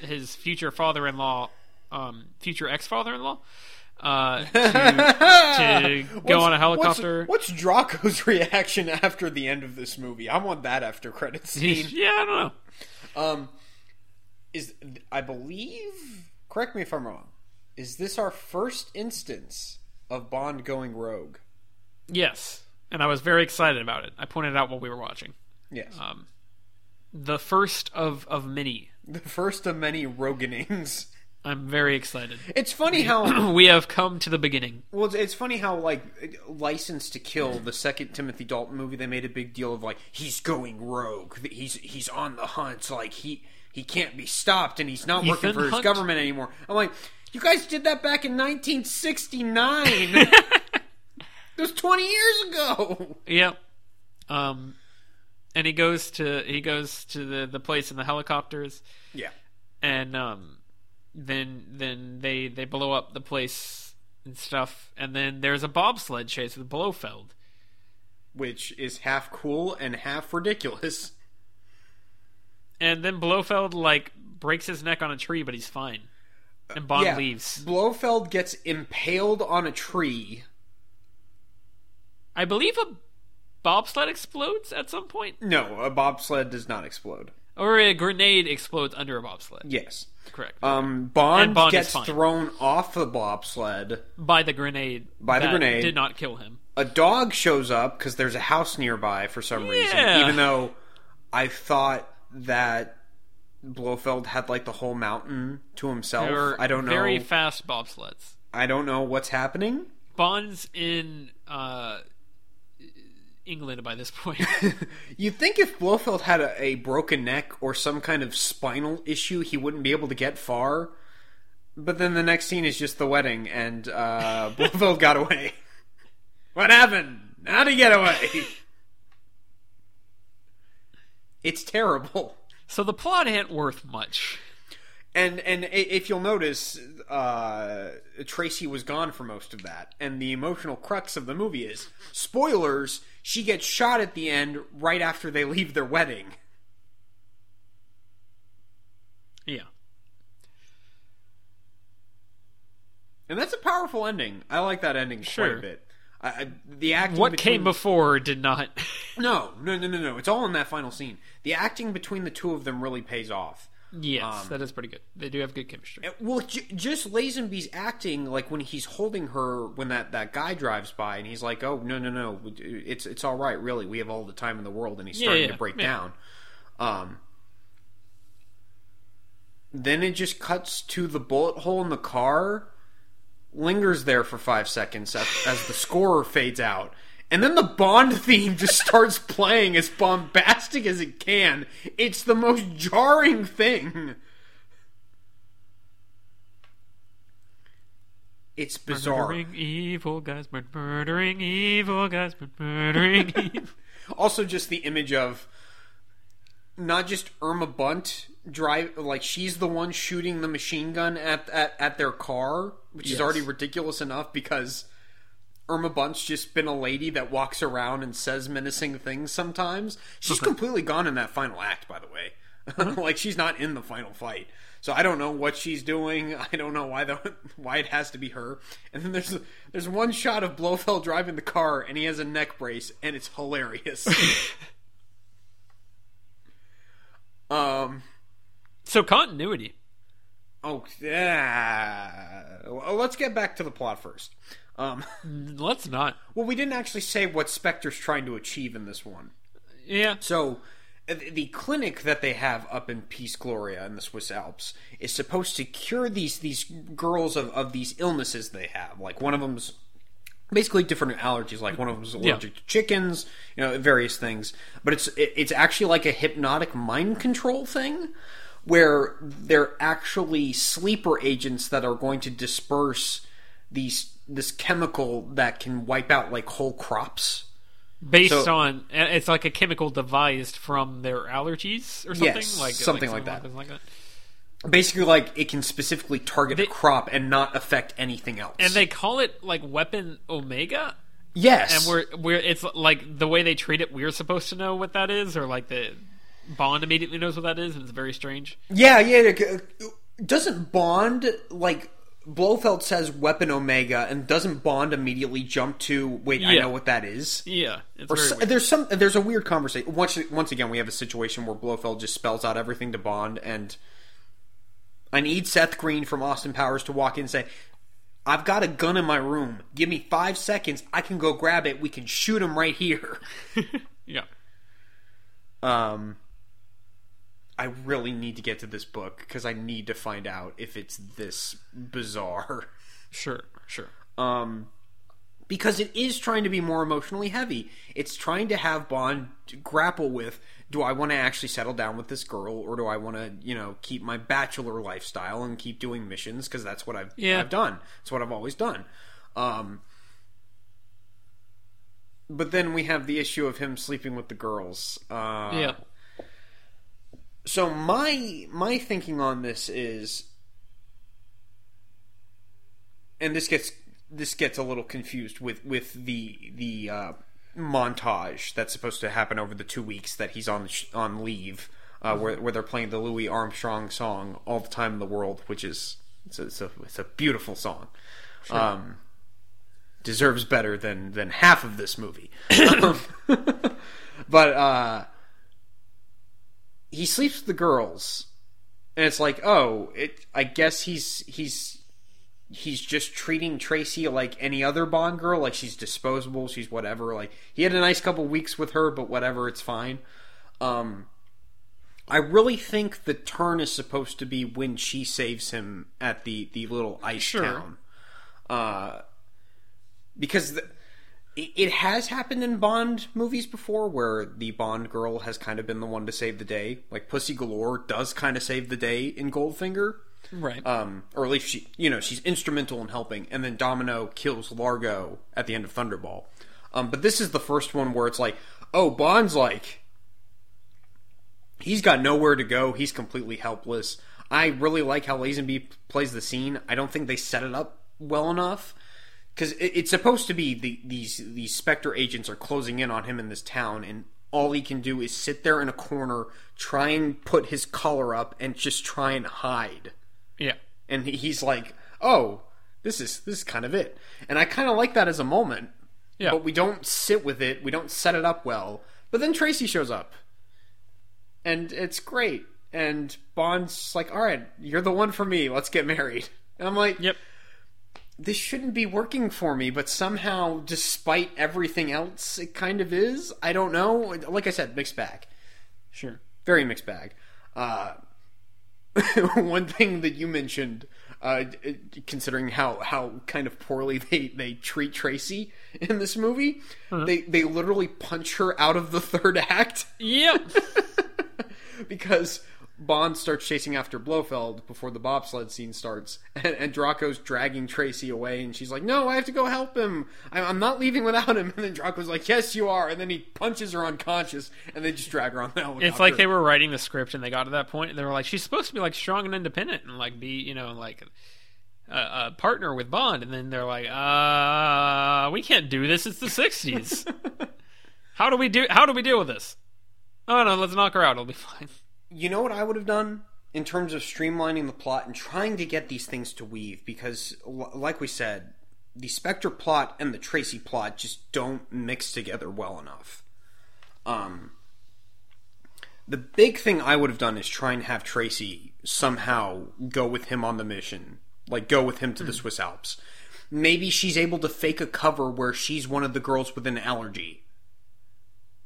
his future father-in-law, um, future ex-father-in-law, uh, to, to go on a helicopter. What's, what's Draco's reaction after the end of this movie? I want that after credit scene. yeah, I don't know. Um, is I believe? Correct me if I'm wrong. Is this our first instance of Bond going rogue? Yes, and I was very excited about it. I pointed out while we were watching. Yes, Um, the first of of many. the first of many roganings. I'm very excited. It's funny how we have come to the beginning. well, it's, it's funny how like License to Kill, the second Timothy Dalton movie, they made a big deal of like he's going rogue. He's he's on the hunt. Like he he can't be stopped, and he's not working Ethan for his government anymore. I'm like, you guys did that back in 1969. it was 20 years ago. Yep. Um, and he goes to he goes to the the place in the helicopters, Yeah. and um, then then they they blow up the place and stuff, and then there's a bobsled chase with Blofeld. which is half cool and half ridiculous. And then Blofeld like breaks his neck on a tree, but he's fine. And Bond yeah, leaves. Blofeld gets impaled on a tree. I believe a bobsled explodes at some point, No, a bobsled does not explode. or a grenade explodes under a bobsled. Yes. Correct. Um, Bond, And Bond is gets fine. thrown off the bobsled. by the grenade. By the that grenade. did not kill him. A dog shows up because there's a house nearby for some reason. Yeah. Even though I thought that Blofeld had like the whole mountain to himself. They were I don't know. Very fast bobsleds. I don't know what's happening. Bond's in uh, England by this point. You'd think if Blofeld had a, a broken neck or some kind of spinal issue, he wouldn't be able to get far. But then the next scene is just the wedding, and uh, Blofeld got away. What happened? How'd he get away? It's terrible. so the plot ain't worth much. And and if you'll notice, uh, Tracy was gone for most of that, and the emotional crux of the movie is spoilers. She gets shot at the end right after they leave their wedding. Yeah. And that's a powerful ending. I like that ending quite Sure. a bit. I, I, the acting. What between- came before did not. No, no, no, no, no. It's all in that final scene. The acting between the two of them really pays off. Yes, Um, that is pretty good. They do have good chemistry. Well, j- just Lazenby's acting, like when he's holding her, when that, that guy drives by, and he's like, "Oh, no, no, no, it's it's all right, really. We have all the time in the world," and he's Yeah, starting yeah, to break yeah. down. Um, then it just cuts to the bullet hole in the car, lingers there for five seconds as, as the score fades out. And then the Bond theme just starts playing as bombastic as it can. It's the most jarring thing. It's bizarre. Murdering evil guys, mur- murdering evil guys, mur- murdering evil. Also, just the image of not just Irma Bunt drive, like she's the one shooting the machine gun at at, at their car, which Yes. is already ridiculous enough because Irma Bunt's just been a lady that walks around and says menacing things sometimes. She's completely gone in that final act, by the way. like she's not in the final fight. So I don't know what she's doing. I don't know why the why it has to be her. And then there's there's one shot of Blofeld driving the car and he has a neck brace and it's hilarious. um so continuity. oh yeah. Well, let's get back to the plot first. Um Let's not. well we didn't actually say what Spectre's trying to achieve in this one. Yeah. So, uh, the clinic that they have up in Piz Gloria in the Swiss Alps is supposed to cure these these girls of, of these illnesses they have. Like one of them's basically different allergies. Like one of them's allergic to chickens, you know, various things. But it's it, it's actually like a hypnotic mind control thing. Where they're actually sleeper agents that are going to disperse these this chemical that can wipe out like whole crops. Based So- on, it's like a chemical devised from their allergies or something. Yes, like something like that. Like that. basically like it can specifically target They- a crop and not affect anything else. and they call it like Weapon Omega, yes, and we're we're it's like the way they treat it. We're supposed to know what that is, or like the Bond immediately knows what that is, and it's very strange. yeah, yeah. uh, Doesn't Bond like Blofeld says weapon Omega, and doesn't Bond immediately jump to wait? I know what that is. Yeah, it's Or so- there's some there's a weird conversation. Once once again, we have a situation where Blofeld just spells out everything to Bond, and I need Seth Green from Austin Powers to walk in and say, "I've got a gun in my room. Give me five seconds. I can go grab it. We can shoot him right here." yeah. Um, I really need to get to this book because I need to find out if it's this bizarre. Sure, sure. um, because it is trying to be more emotionally heavy. It's trying to have Bond grapple with: Do I want to actually settle down with this girl, or do I want to, you know, keep my bachelor lifestyle and keep doing missions because that's what I've Yeah. I've done. It's what I've always done. Um, but then we have the issue of him sleeping with the girls. Uh, yeah. So my my thinking on this is and this gets this gets a little confused with with the the uh, montage that's supposed to happen over the two weeks that he's on sh- on leave uh, where where they're playing the Louis Armstrong song all the time in the world which is it's a, it's a, it's a beautiful song. Um deserves better than than half of this movie. But uh he sleeps with the girls. And it's like oh it i guess he's he's he's just treating tracy like any other bond girl. Like she's disposable. She's whatever. Like he had a nice couple weeks with her but whatever it's fine. Um i really think the turn is supposed to be when she saves him at the the little ice Sure. town. Uh because the, it it has happened in Bond movies before where the Bond girl has kind of been the one to save the day. Like Pussy Galore does kind of save the day in Goldfinger. Right. Um, or at least she, you know, she's instrumental in helping. And then Domino kills Largo at the end of Thunderball. Um, but this is the first one where it's like, oh, Bond's like, he's got nowhere to go. He's completely helpless. I really like how Lazenby plays the scene. I don't think they set it up well enough because it, it's supposed to be the, these these Spectre agents are closing in on him in this town, and all he can do is sit there in a corner, try and put his collar up, and just try and hide. yeah. And he's like, "Oh, this is this is kind of it," and I kind of like that as a moment. Yeah. But we don't sit with it. We don't set it up well. But then Tracy shows up, and it's great. And Bond's like, "All right, you're the one for me. Let's get married." And I'm like, Yep. This shouldn't be working for me, but somehow, despite everything else, it kind of is. I don't know. Like I said, mixed bag. Sure. Very mixed bag. Uh, one thing that you mentioned, uh, considering how, how kind of poorly they, they treat Tracy in this movie, they, they literally punch her out of the third act Yep. because Bond starts chasing after Blofeld before the bobsled scene starts, and, and Draco's dragging Tracy away, and she's like, "No, I have to go help him. I, I'm not leaving without him." And then Draco's like, "Yes, you are." And then he punches her unconscious, and they just drag her on the helicopter. It's like they were writing the script and they got to that point and they were like, she's supposed to be like strong and independent and like be, you know, like a, a partner with Bond. And then they're like, uh, we can't do this. It's the '60s. how do we do? How do we deal with this? Oh no, let's knock her out. It'll be fine. You know what I would have done in terms of streamlining the plot and trying to get these things to weave because, like we said, the Spectre plot and the Tracy plot just don't mix together well enough. Um, the big thing I would have done is try and have Tracy somehow go with him on the mission, like go with him to the Swiss Alps. Maybe she's able to fake a cover where she's one of the girls with an allergy.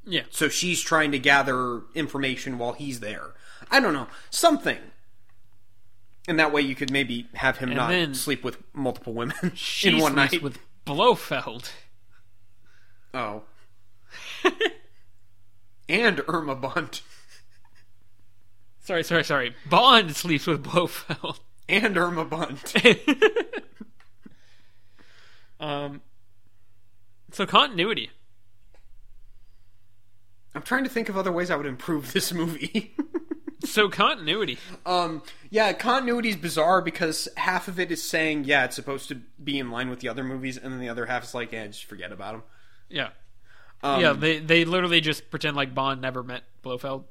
Yeah. So she's trying to gather information while he's there. I don't know. Something. And that way you could maybe have him And not sleep with multiple women She in one sleeps night. with Blofeld. Oh. and Irma Bunt. Sorry, sorry, sorry. Bond sleeps with Blofeld. And Irma Bunt. um. So continuity. I'm trying to think of other ways I would improve this movie. so continuity. Um, yeah, continuity is bizarre because half of it is saying, yeah, it's supposed to be in line with the other movies, and then the other half is like, yeah, just forget about them. Yeah. Um, yeah, they they literally just pretend like Bond never met Blofeld.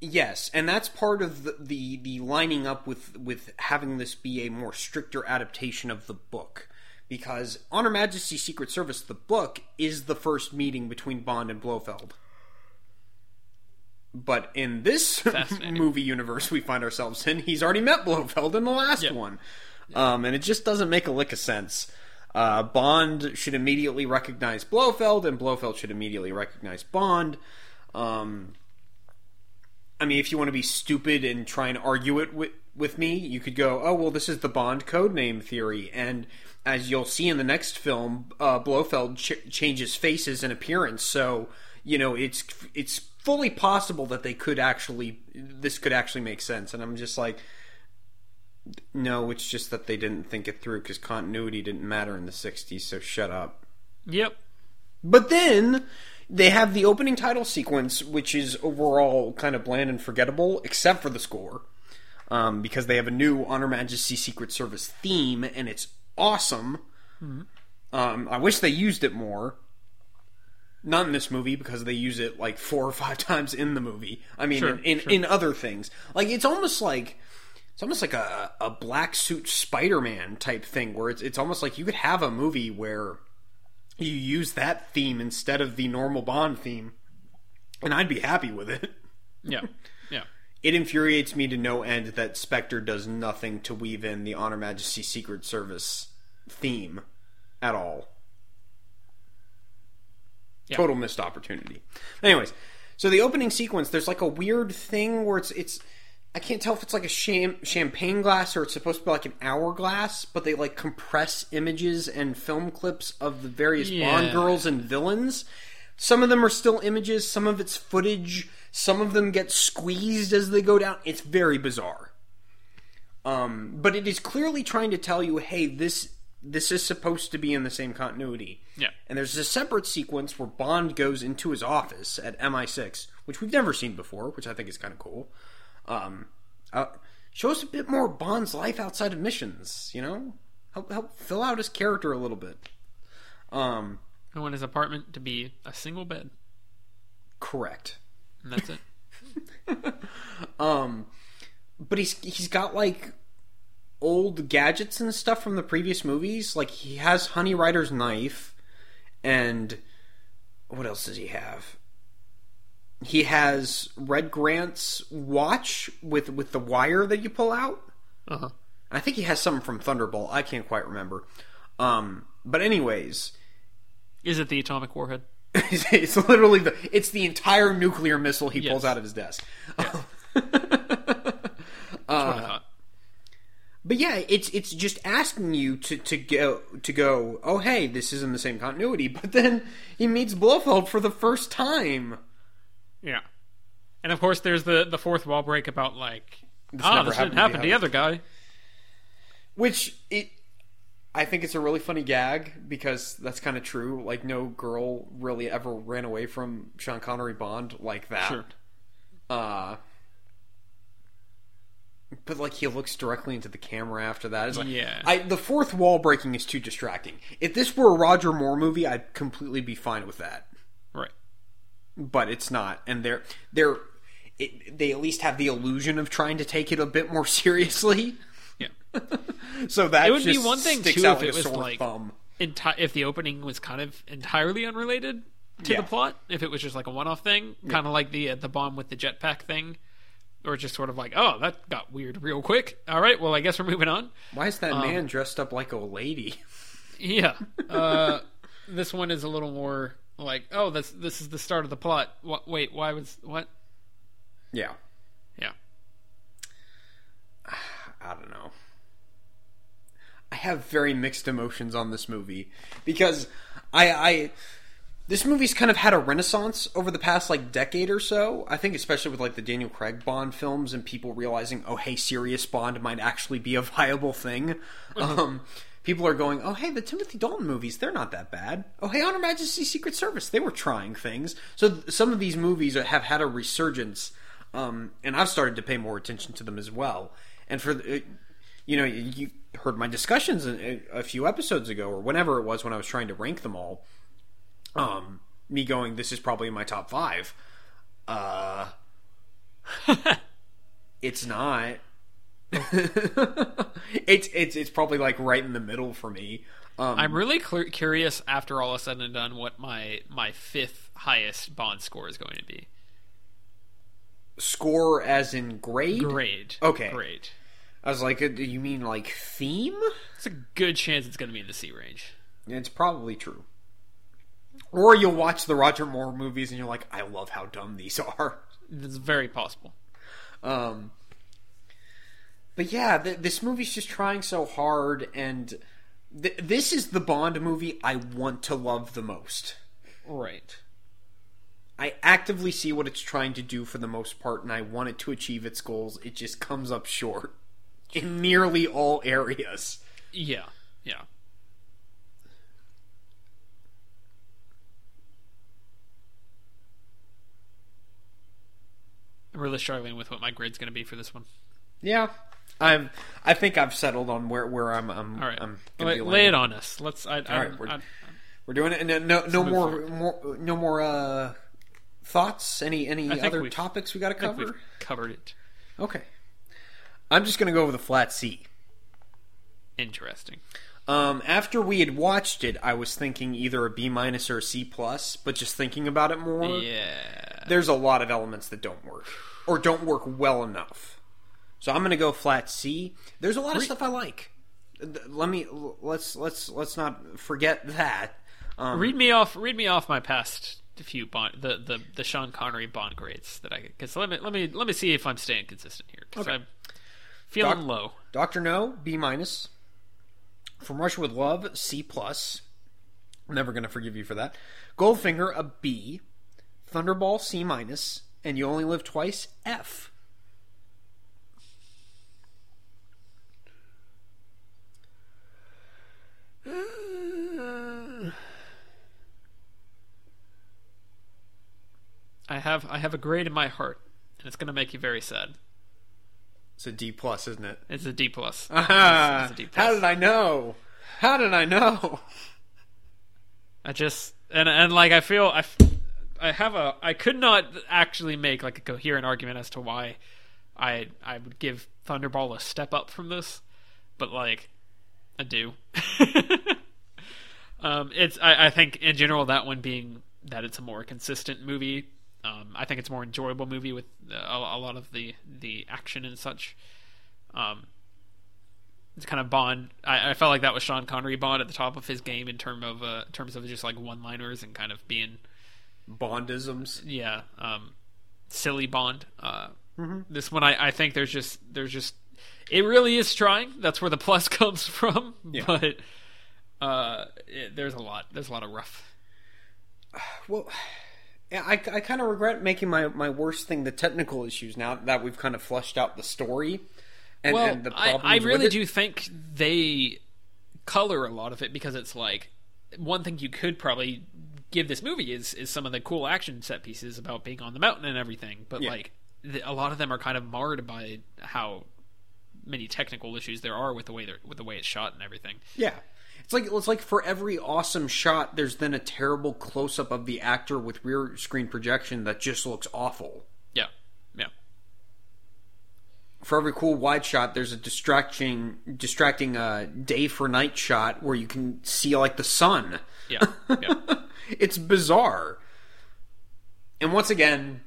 Yes, and that's part of the, the the lining up with with having this be a more stricter adaptation of the book. Because On Her Majesty's Secret Service, the book, is the first meeting between Bond and Blofeld. But in this movie universe we find ourselves in, he's already met Blofeld in the last Yeah. one. Um, and it just doesn't make a lick of sense. Uh, Bond should immediately recognize Blofeld, and Blofeld should immediately recognize Bond. Um, I mean, if you want to be stupid and try and argue it with, with me, you could go, oh, well, this is the Bond codename theory. And as you'll see in the next film, uh, Blofeld ch- changes faces and appearance. So, you know, it's it's fully possible that they could actually, this could actually make sense. And I'm just like, no, it's just that they didn't think it through because continuity didn't matter in the 60s, so shut up. Yep. But then they have the opening title sequence, which is overall kind of bland and forgettable, except for the score, um, because they have a new On Her Majesty Secret Service theme, and it's awesome. Um, I wish they used it more. Not in this movie because they use it like four or five times in the movie. I mean, Sure, in, in, sure. in other things, like it's almost like it's almost like a, a black suit Spider-Man type thing, where it's it's almost like you could have a movie where you use that theme instead of the normal Bond theme, and I'd be happy with it. Yeah. Yeah. It infuriates me to no end that Spectre does nothing to weave in the On Her Majesty Secret Service theme at all. Yeah. Total missed opportunity. Anyways, so the opening sequence, there's like a weird thing where it's it's I can't tell if it's like a cham- champagne glass or it's supposed to be like an hourglass, but they like compress images and film clips of the various Bond girls and villains. Some of them are still images, some of it's footage, some of them get squeezed as they go down. It's very bizarre. Um, but it is clearly trying to tell you, hey, this this is supposed to be in the same continuity. Yeah. And there's a separate sequence where Bond goes into his office at MI6, which we've never seen before, which I think is kind of cool. Um, uh, shows a bit more Bond's life outside of missions. You know, help help fill out his character a little bit. Um, I want his apartment to be a single bed, correct. and that's it. Um, but he's he's got like old gadgets and stuff from the previous movies. Like he has Honey Rider's knife, and what else does he have? He has Red Grant's watch with with the wire that you pull out. Uh huh. I think he has something from Thunderbolt. I can't quite remember. Um, but anyways, Is it the atomic warhead? it's, it's literally the it's the entire nuclear missile he pulls out of his desk. That's what I thought. But yeah, it's it's just asking you to, to go to go. Oh hey, this isn't the same continuity. But then he meets Blofeld for the first time. Yeah. And of course, there's the the fourth wall break about like, This ah, this happened didn't happen to the the other guy. Which it, I think it's a really funny gag because that's kind of true. Like no girl really ever ran away from Sean Connery Bond like that. Sure. Uh, but like he looks directly into the camera after that. It's like, Yeah. I the fourth wall breaking is too distracting. If this were a Roger Moore movie, I'd completely be fine with that. Right. But it's not, and they're they're it, they at least have the illusion of trying to take it a bit more seriously. Yeah. So that It would be one thing, too, if it was, like- Enti- if the opening was kind of entirely unrelated to Yeah. the plot, if it was just like a one-off thing, kind of like the uh, the bomb with the jetpack thing, or just sort of like, oh, that got weird real quick. All right, well, I guess we're moving on. Why is that Um, man dressed up like a lady? Yeah. Uh, this one is a little more like, oh, this this is the start of the plot. What, wait, why was what? yeah, Yeah. I don't know. I have very mixed emotions on this movie because I, I this movie's kind of had a renaissance over the past like decade or so. I think especially with like the Daniel Craig Bond films and people realizing, oh hey, serious Bond might actually be a viable thing. um, people are going, oh hey, the Timothy Dalton movies, they're not that bad. Oh hey, On Her Majesty's Secret Service, they were trying things. So th- some of these movies have had a resurgence. um, and I've started to pay more attention to them as well. And for the, you know, you heard my discussions a, a few episodes ago, or whenever it was when I was trying to rank them all. Um, me going, this is probably in my top five. Uh, it's not. it's it's it's probably like right in the middle for me. Um, I'm really cl- curious after all is said and done what my my fifth highest Bond score is going to be. score as in grade. Grade. Okay. Grade. I was like, uh, do you mean like theme? It's a good chance it's going to be in the C range. It's probably true. Or you'll watch the Roger Moore movies and you're like, I love how dumb these are. It's very possible. Um, but yeah, th- this movie's just trying so hard, and th- this is the Bond movie I want to love the most. Right. I actively see what it's trying to do for the most part, and I want it to achieve its goals. It just comes up short in nearly all areas. Yeah. Yeah. Really struggling with what my grade's going to be for this one. Yeah, I'm. I think I've settled on where where I'm. I'm. All right, I'm gonna lay, it on us. Let's. I, I, right, we're- I, We're doing it. No, no, no more, forward. more, no more uh, thoughts. Any, any other topics we got to cover? we've covered it. Okay, I'm just gonna go with a flat C. Interesting. Um, after we had watched it, I was thinking either a B minus or a C plus, but just thinking about it more, Yeah. there's a lot of elements that don't work or don't work well enough. So I'm gonna go flat C. There's a lot of stuff I like. Let me let's let's let's not forget that. Um, Read me off. Read me off my past few Bond, the the the Sean Connery Bond grades that I because let me let me let me see if I'm staying consistent here because Okay. I'm feeling Doc- low. Doctor No, B minus. From Russia with Love, C plus. Never gonna forgive you for that. Goldfinger, a B. Thunderball, C minus. And You Only Live Twice, F. I have I have a grade in my heart, and it's to make you very sad. It's a D plus, isn't it? It's a D plus. Ah, It's a D plus. how did I know? How did I know? I just and and like I feel I, I have a I could not actually make like a coherent argument as to why I I would give Thunderball a step up from this, but like I do. um, it's I, I think in general that one being that it's a more consistent movie. Um, I think it's a more enjoyable movie with a, a lot of the the action and such. Um, it's kind of Bond. I, I felt like that was Sean Connery Bond at the top of his game in term of uh, terms of just like one liners and kind of being Bondisms. yeah um, silly Bond. Uh, This one I, I think there's just there's just it really is trying. That's where the plus comes from. Yeah. But uh, it, there's a lot there's a lot of rough. Well, yeah, I, I kind of regret making my, my worst thing the technical issues now that we've kind of flushed out the story and, well, and the I, problems I really with it. do think they color a lot of it because it's like one thing you could probably give this movie is is some of the cool action set pieces about being on the mountain and everything, but Yeah. like the, a lot of them are kind of marred by how many technical issues there are with the way they're with the way it's shot and everything. Yeah. It's like it's like for every awesome shot, there's then a terrible close up of the actor with rear screen projection that just looks awful. Yeah, yeah, For every cool wide shot, there's a distracting distracting uh, day for night shot where you can see like the sun. yeah, yeah. it's bizarre. And once again,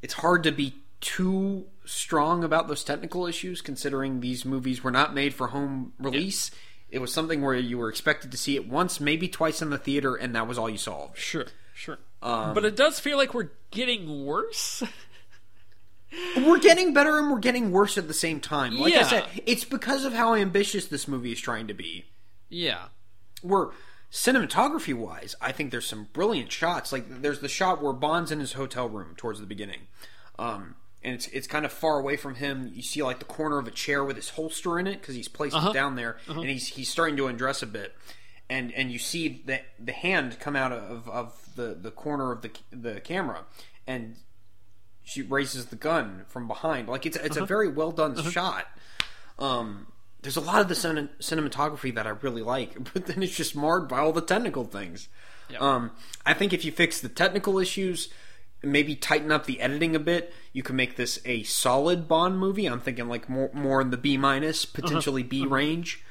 it's hard to be too strong about those technical issues considering these movies were not made for home release. It was something where you were expected to see it once, maybe twice in the theater, and that was all you saw. sure, sure. Um, but it does feel like we're getting worse. We're getting better and we're getting worse at the same time. Like I said, it's because of how ambitious this movie is trying to be. yeah, We're cinematography wise, I think there's some brilliant shots. Like there's the shot where Bond's in his hotel room towards the beginning. Um, and it's it's kind of far away from him. You see like the corner of a chair with his holster in it because he's placed Uh-huh. it down there, and he's he's starting to undress a bit. And and you see the the hand come out of, of the, the corner of the the camera, and she raises the gun from behind. Like it's it's a very well done shot. Um, there's a lot of the cin- cinematography that I really like, but then it's just marred by all the technical things. Yep. Um, I think if you fix the technical issues, maybe tighten up the editing a bit, you can make this a solid Bond movie. I'm thinking like more more in the B minus, potentially B range.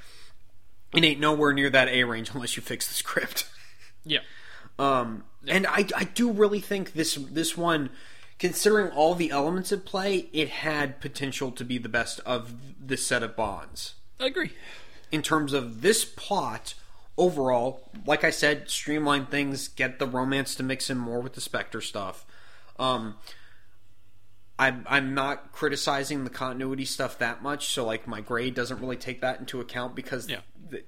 It ain't nowhere near that A range unless you fix the script. Yeah. Um, and I, I do really think this this one, considering all the elements at play, it had potential to be the best of this set of Bonds. I agree. In terms of this plot overall, like I said, streamline things, get the romance to mix in more with the Spectre stuff. Um, I'm I'm not criticizing the continuity stuff that much, so like my grade doesn't really take that into account because Yeah. the,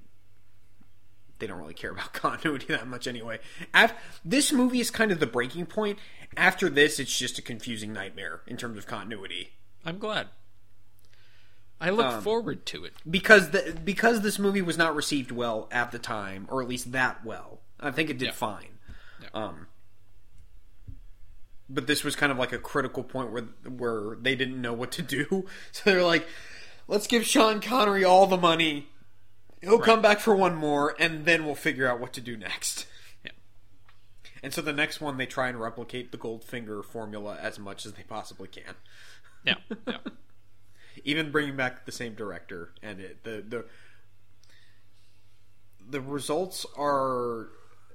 they don't really care about continuity that much anyway. Af this movie is kind of the breaking point. After this, it's just a confusing nightmare in terms of continuity I'm glad. I look Um, forward to it. because the, because this movie was not received well at the time, or at least that well. I think it did Yeah. fine. Yeah. Um, but this was kind of like a critical point where where they didn't know what to do, so they're like, "Let's give Sean Connery all the money. He'll come back for one more, and then we'll figure out what to do next." Yeah. And so the next one, they try and replicate the Goldfinger formula as much as they possibly can, Yeah. Yeah. even bringing back the same director. And it, the the the results are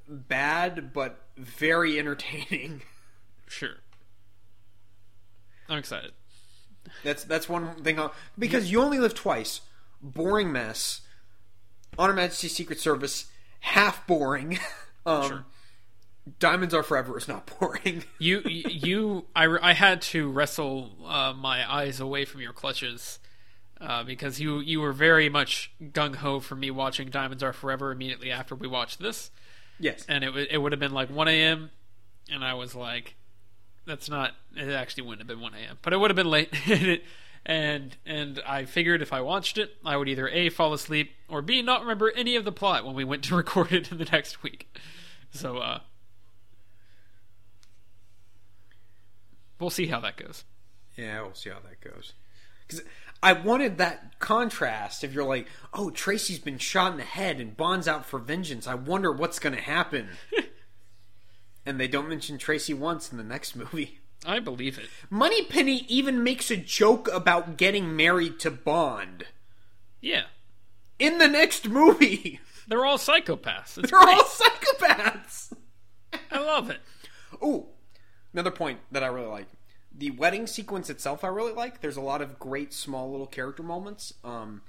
bad, but very entertaining. Sure. I'm excited. That's that's one thing. I'll, because you only live twice. Boring mess. Honor Her Majesty's Secret Service, half boring. um, Sure. Diamonds Are Forever is not boring. You, you, I, I had to wrestle uh, my eyes away from your clutches uh, because you, you were very much gung ho for me watching Diamonds Are Forever immediately after we watched this, yes. and it w- it would have been like 1 a.m. and I was like, that's not. It actually wouldn't have been 1 a.m. But it would have been late, and and I figured if I watched it, I would either a fall asleep or b not remember any of the plot when we went to record it in the next week. So uh, we'll see how that goes. Yeah, we'll see how that goes. Because I wanted that contrast. If you're like, oh, Tracy's been shot in the head and Bond's out for vengeance, I wonder what's going to happen. and they don't mention Tracy once in the next movie. I believe it. Moneypenny even makes a joke about getting married to Bond Yeah, in the next movie. they're all psychopaths. It's They're great. all psychopaths. I love it. Oh, another point that I really like. The wedding sequence itself, I really like. There's a lot of great small little character moments. Um,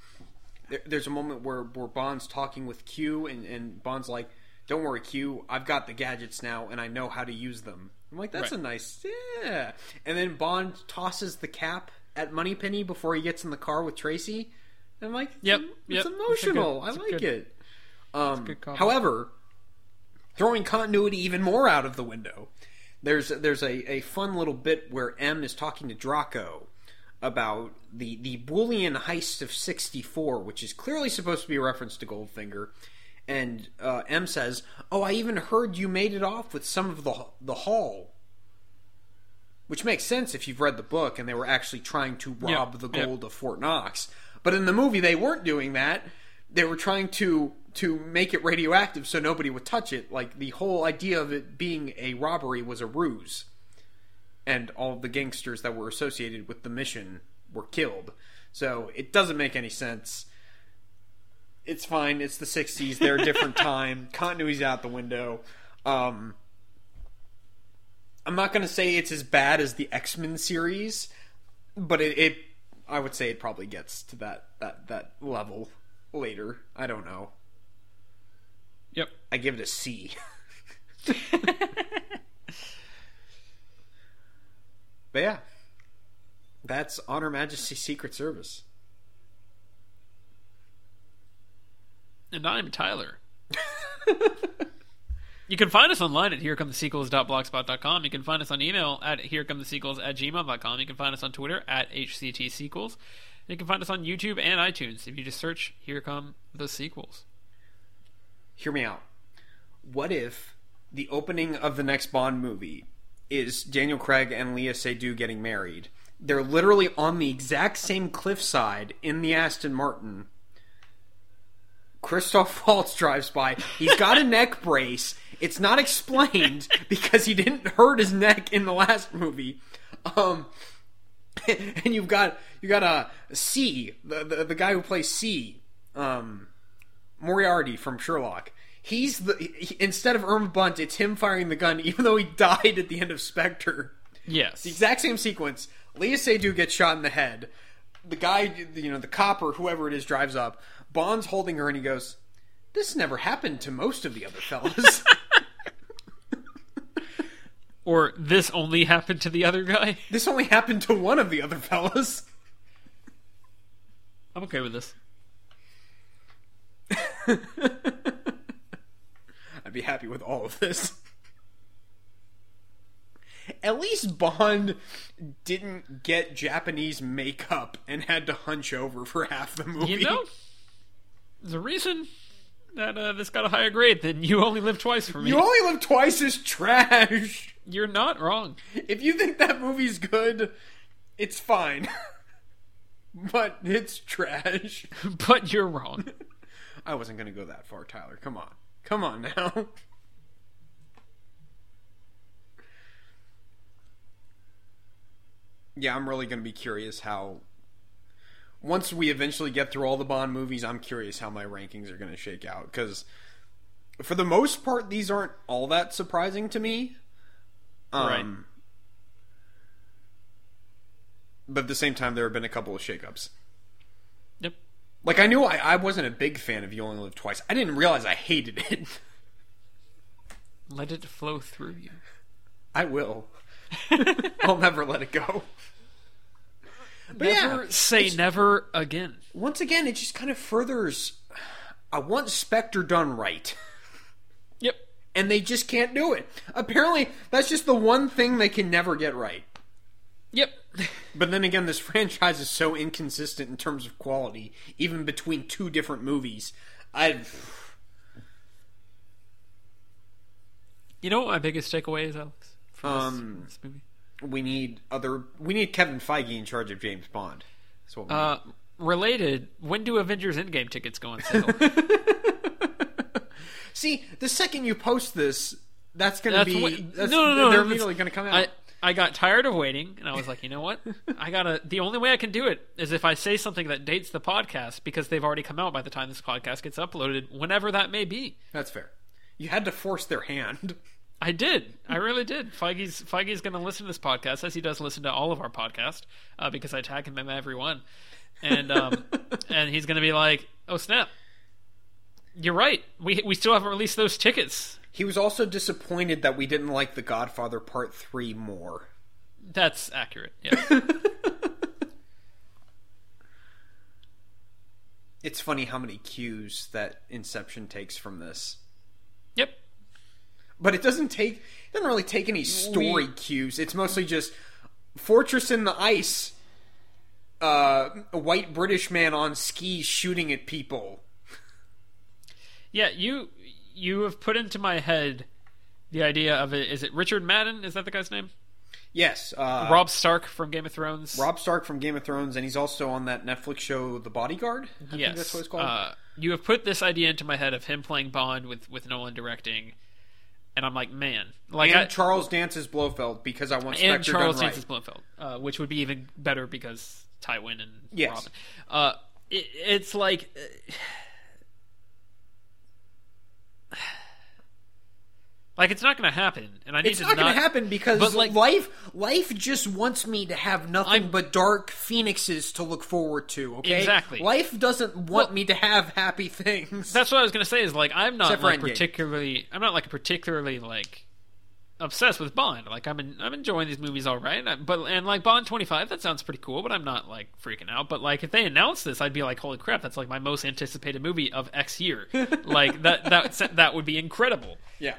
there, there's a moment where, where Bond's talking with Q, and, and Bond's like, "Don't worry, Q. I've got the gadgets now, and I know how to use them." I'm like, "That's Right. a nice, yeah." And then Bond tosses the cap at Moneypenny before he gets in the car with Tracy. And I'm like, Yep, it's, yep. emotional. It's good- I like good- it. Um, however, throwing continuity even more out of the window. There's there's a, a fun little bit where M is talking to Draco about the the bullion heist of '64, which is clearly supposed to be a reference to Goldfinger. And uh, M says, "Oh, I even heard you made it off with some of the the haul." Which makes sense if you've read the book and they were actually trying to rob the yeah. gold of Fort Knox. But in the movie, they weren't doing that. They were trying to to make it radioactive so nobody would touch it. Like the whole idea of it being a robbery was a ruse, and all the gangsters that were associated with the mission were killed. So it doesn't make any sense. It's fine. It's the '60s. They're a different time. Continuity's out the window. Um, I'm not going to say it's as bad as the X Men series, but it, it, I would say it probably gets to that that that level later. I don't know. Yep. I give it a C. but yeah, that's Honor Her Majesty's Secret Service. And I'm Tyler. you can find us online at herecomethesequels.blogspot.com. You can find us on email at herecomethesequels at gmail.com. You can find us on Twitter at HCTSequels. You can find us on YouTube and iTunes if you just search Here Come the Sequels. Hear me out. What if the opening of the next Bond movie is Daniel Craig and Léa Seydoux getting married. They're literally on the exact same cliffside in the Aston Martin. Christoph Waltz drives by. He's got a neck brace. It's not explained because he didn't hurt his neck in the last movie. Um, and you've got you got a C, the, the the guy who plays C, um, Moriarty from Sherlock. He's the he, instead of Irma Bunt, it's him firing the gun, even though he died at the end of Spectre. Yes. The exact same sequence. Léa Seydoux gets shot in the head. The guy, you know, the cop or whoever it is, drives up. Bond's holding her, and he goes, "This never happened to most of the other fellas." Or this only happened to the other guy. this only happened to one of the other fellas. I'm okay with this. I'd be happy with all of this. At least Bond didn't get Japanese makeup and had to hunch over for half the movie. You know, there's a reason that uh, this got a higher grade than You Only Live Twice for me. You only live twice is trash. You're not wrong. If you think that movie's good, it's fine. but it's trash. but you're wrong. I wasn't going to go that far, Tyler. Come on. Come on now. yeah, I'm really going to be curious how. Once we eventually get through all the Bond movies, I'm curious how my rankings are going to shake out. Because for the most part, these aren't all that surprising to me. Um, Right. But at the same time, there have been a couple of shakeups. Yep. Like I knew I, I wasn't a big fan of You Only Live Twice. I didn't realize I hated it. Let it flow through you. I will. I'll never let it go. But Never yeah, say never again. once again, it just kind of furthers. I want Spectre done right, Yep. and they just can't do it. Apparently, that's just the one thing they can never get right. Yep. But then again, this franchise is so inconsistent in terms of quality, even between two different movies. I You know what my biggest takeaway is, Alex? From Um, from this movie? We need other. We need Kevin Feige in charge of James Bond. That's what we Uh, related, when do Avengers Endgame tickets go on sale? See, the second you post this, that's going to be what- that's, no, no, no. They're that's- immediately going to come out. I, I got tired of waiting, and I was like, you know what? I gotta. The only way I can do it is if I say something that dates the podcast because they've already come out by the time this podcast gets uploaded, whenever that may be. that's fair. You had to force their hand. I did. I really did. Feige's Feige's going to listen to this podcast as he does listen to all of our podcast uh, because I tag him in every one, and um, and he's going to be like, "Oh snap! You're right. We we still haven't released those tickets." He was also disappointed that we didn't like The Godfather Part Three more. That's accurate. Yes. It's funny how many cues that Inception takes from this. But it doesn't take. It doesn't really take any story We- cues. It's mostly just fortress in the ice. Uh, a white British man on skis shooting at people. Yeah, you you have put into my head the idea of it. Is it Richard Madden? Is that the guy's name? Yes, uh, Robb Stark from Game of Thrones. Robb Stark from Game of Thrones, and he's also on that Netflix show, The Bodyguard. I yes, think that's what it's called. Uh, you have put this idea into my head of him playing Bond with with Nolan directing, and I'm like, man, like and I, Charles Dance's Blofeld because I want Spectre and Charles done right. Dance's Blofeld, uh, which would be even better because Tywin and Yes. Robin. Uh, it, it's like. uh, Like it's not going to happen, and I need It's to not going to happen because but, like- life life just wants me to have nothing I'm- but dark phoenixes to look forward to. Okay, Exactly. Life doesn't want Well- me to have happy things. That's what I was gonna say. Is like I'm not like particularly. I'm not like particularly like obsessed with Bond. Like I'm in, I'm enjoying these movies all right. I- But and like Bond 25, that sounds pretty cool. But I'm not like freaking out. But like if they announce this, I'd be like, holy crap, that's like my most anticipated movie of X year. like that that that would be incredible. yeah,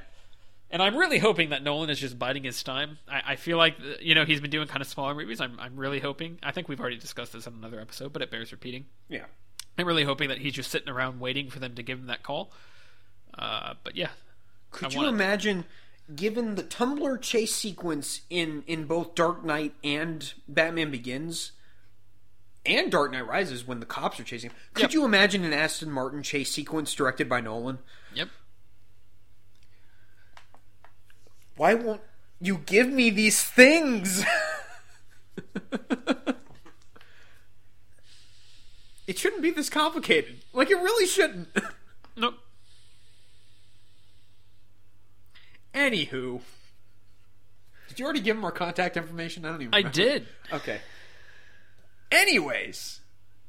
And I'm really hoping that Nolan is just biding his time. I, I feel like you know he's been doing kind of smaller movies. I'm I'm really hoping. I think we've already discussed this in another episode, but it bears repeating. yeah. I'm really hoping that he's just sitting around waiting for them to give him that call. Uh, but yeah, Could I you imagine given the Tumbler chase sequence in in both Dark Knight and Batman Begins and Dark Knight Rises when the cops are chasing him. Could Yep. you imagine an Aston Martin chase sequence directed by Nolan? Yep. Why won't you give me these things? it shouldn't be this complicated. Like it really shouldn't. Nope. Anywho, did you already give him our contact information? I don't even. I remember. did. Okay. Anyways,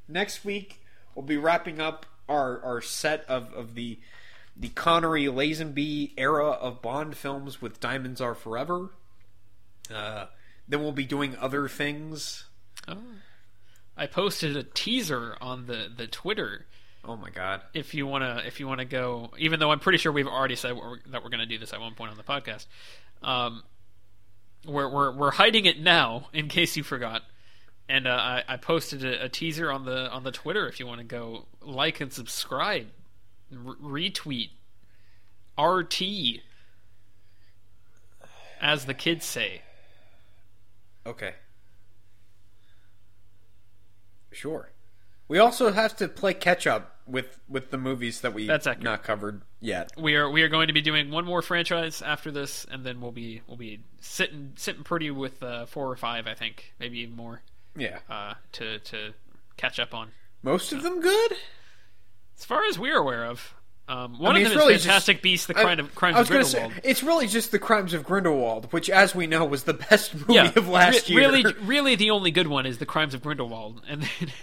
next week we'll be wrapping up our our set of of the the Connery Lazenby era of Bond films with Diamonds Are Forever. Uh, then we'll be doing other things. Oh. I posted a teaser on the, the Twitter. Oh my god! If you wanna, if you wanna go, even though I'm pretty sure we've already said we're, that we're gonna do this at one point on the podcast, um, we're we're we're hiding it now in case you forgot. And uh, I, I posted a, a teaser on the on the Twitter. If you want to go like and subscribe, retweet, RT, as the kids say. Okay. Sure. We also have to play catch up with with the movies that we That's accurate. not covered yet. we are we are going to be doing one more franchise after this, and then we'll be we'll be sitting sitting pretty with uh, four or five, I think, maybe even more, Yeah. uh, to to catch up on. Most of them good. As far as we're aware of, um, one I mean, of them really is Fantastic Beasts: The I- of Crimes of Grindelwald. say it's really just the Crimes of Grindelwald, which, as we know, was the best movie yeah, of last re- year. really, really, the only good one is The Crimes of Grindelwald, and then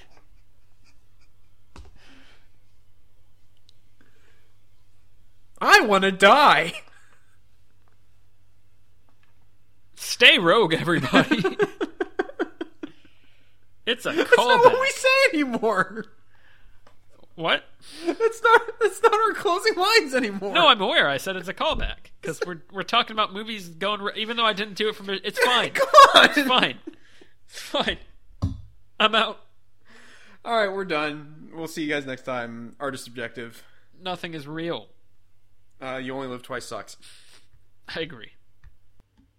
I want to die. stay rogue, everybody. it's a That's not what callback. we say anymore. What? That's not. That's not our closing lines anymore. No, I'm aware. I said it's a callback because we're we're talking about movies going. Even though I didn't do it from, it's fine. Come on. It's fine. It's fine. I'm out. All right, we're done. We'll see you guys next time. Artist objective. Nothing is real. Uh, you only live twice sucks. I agree.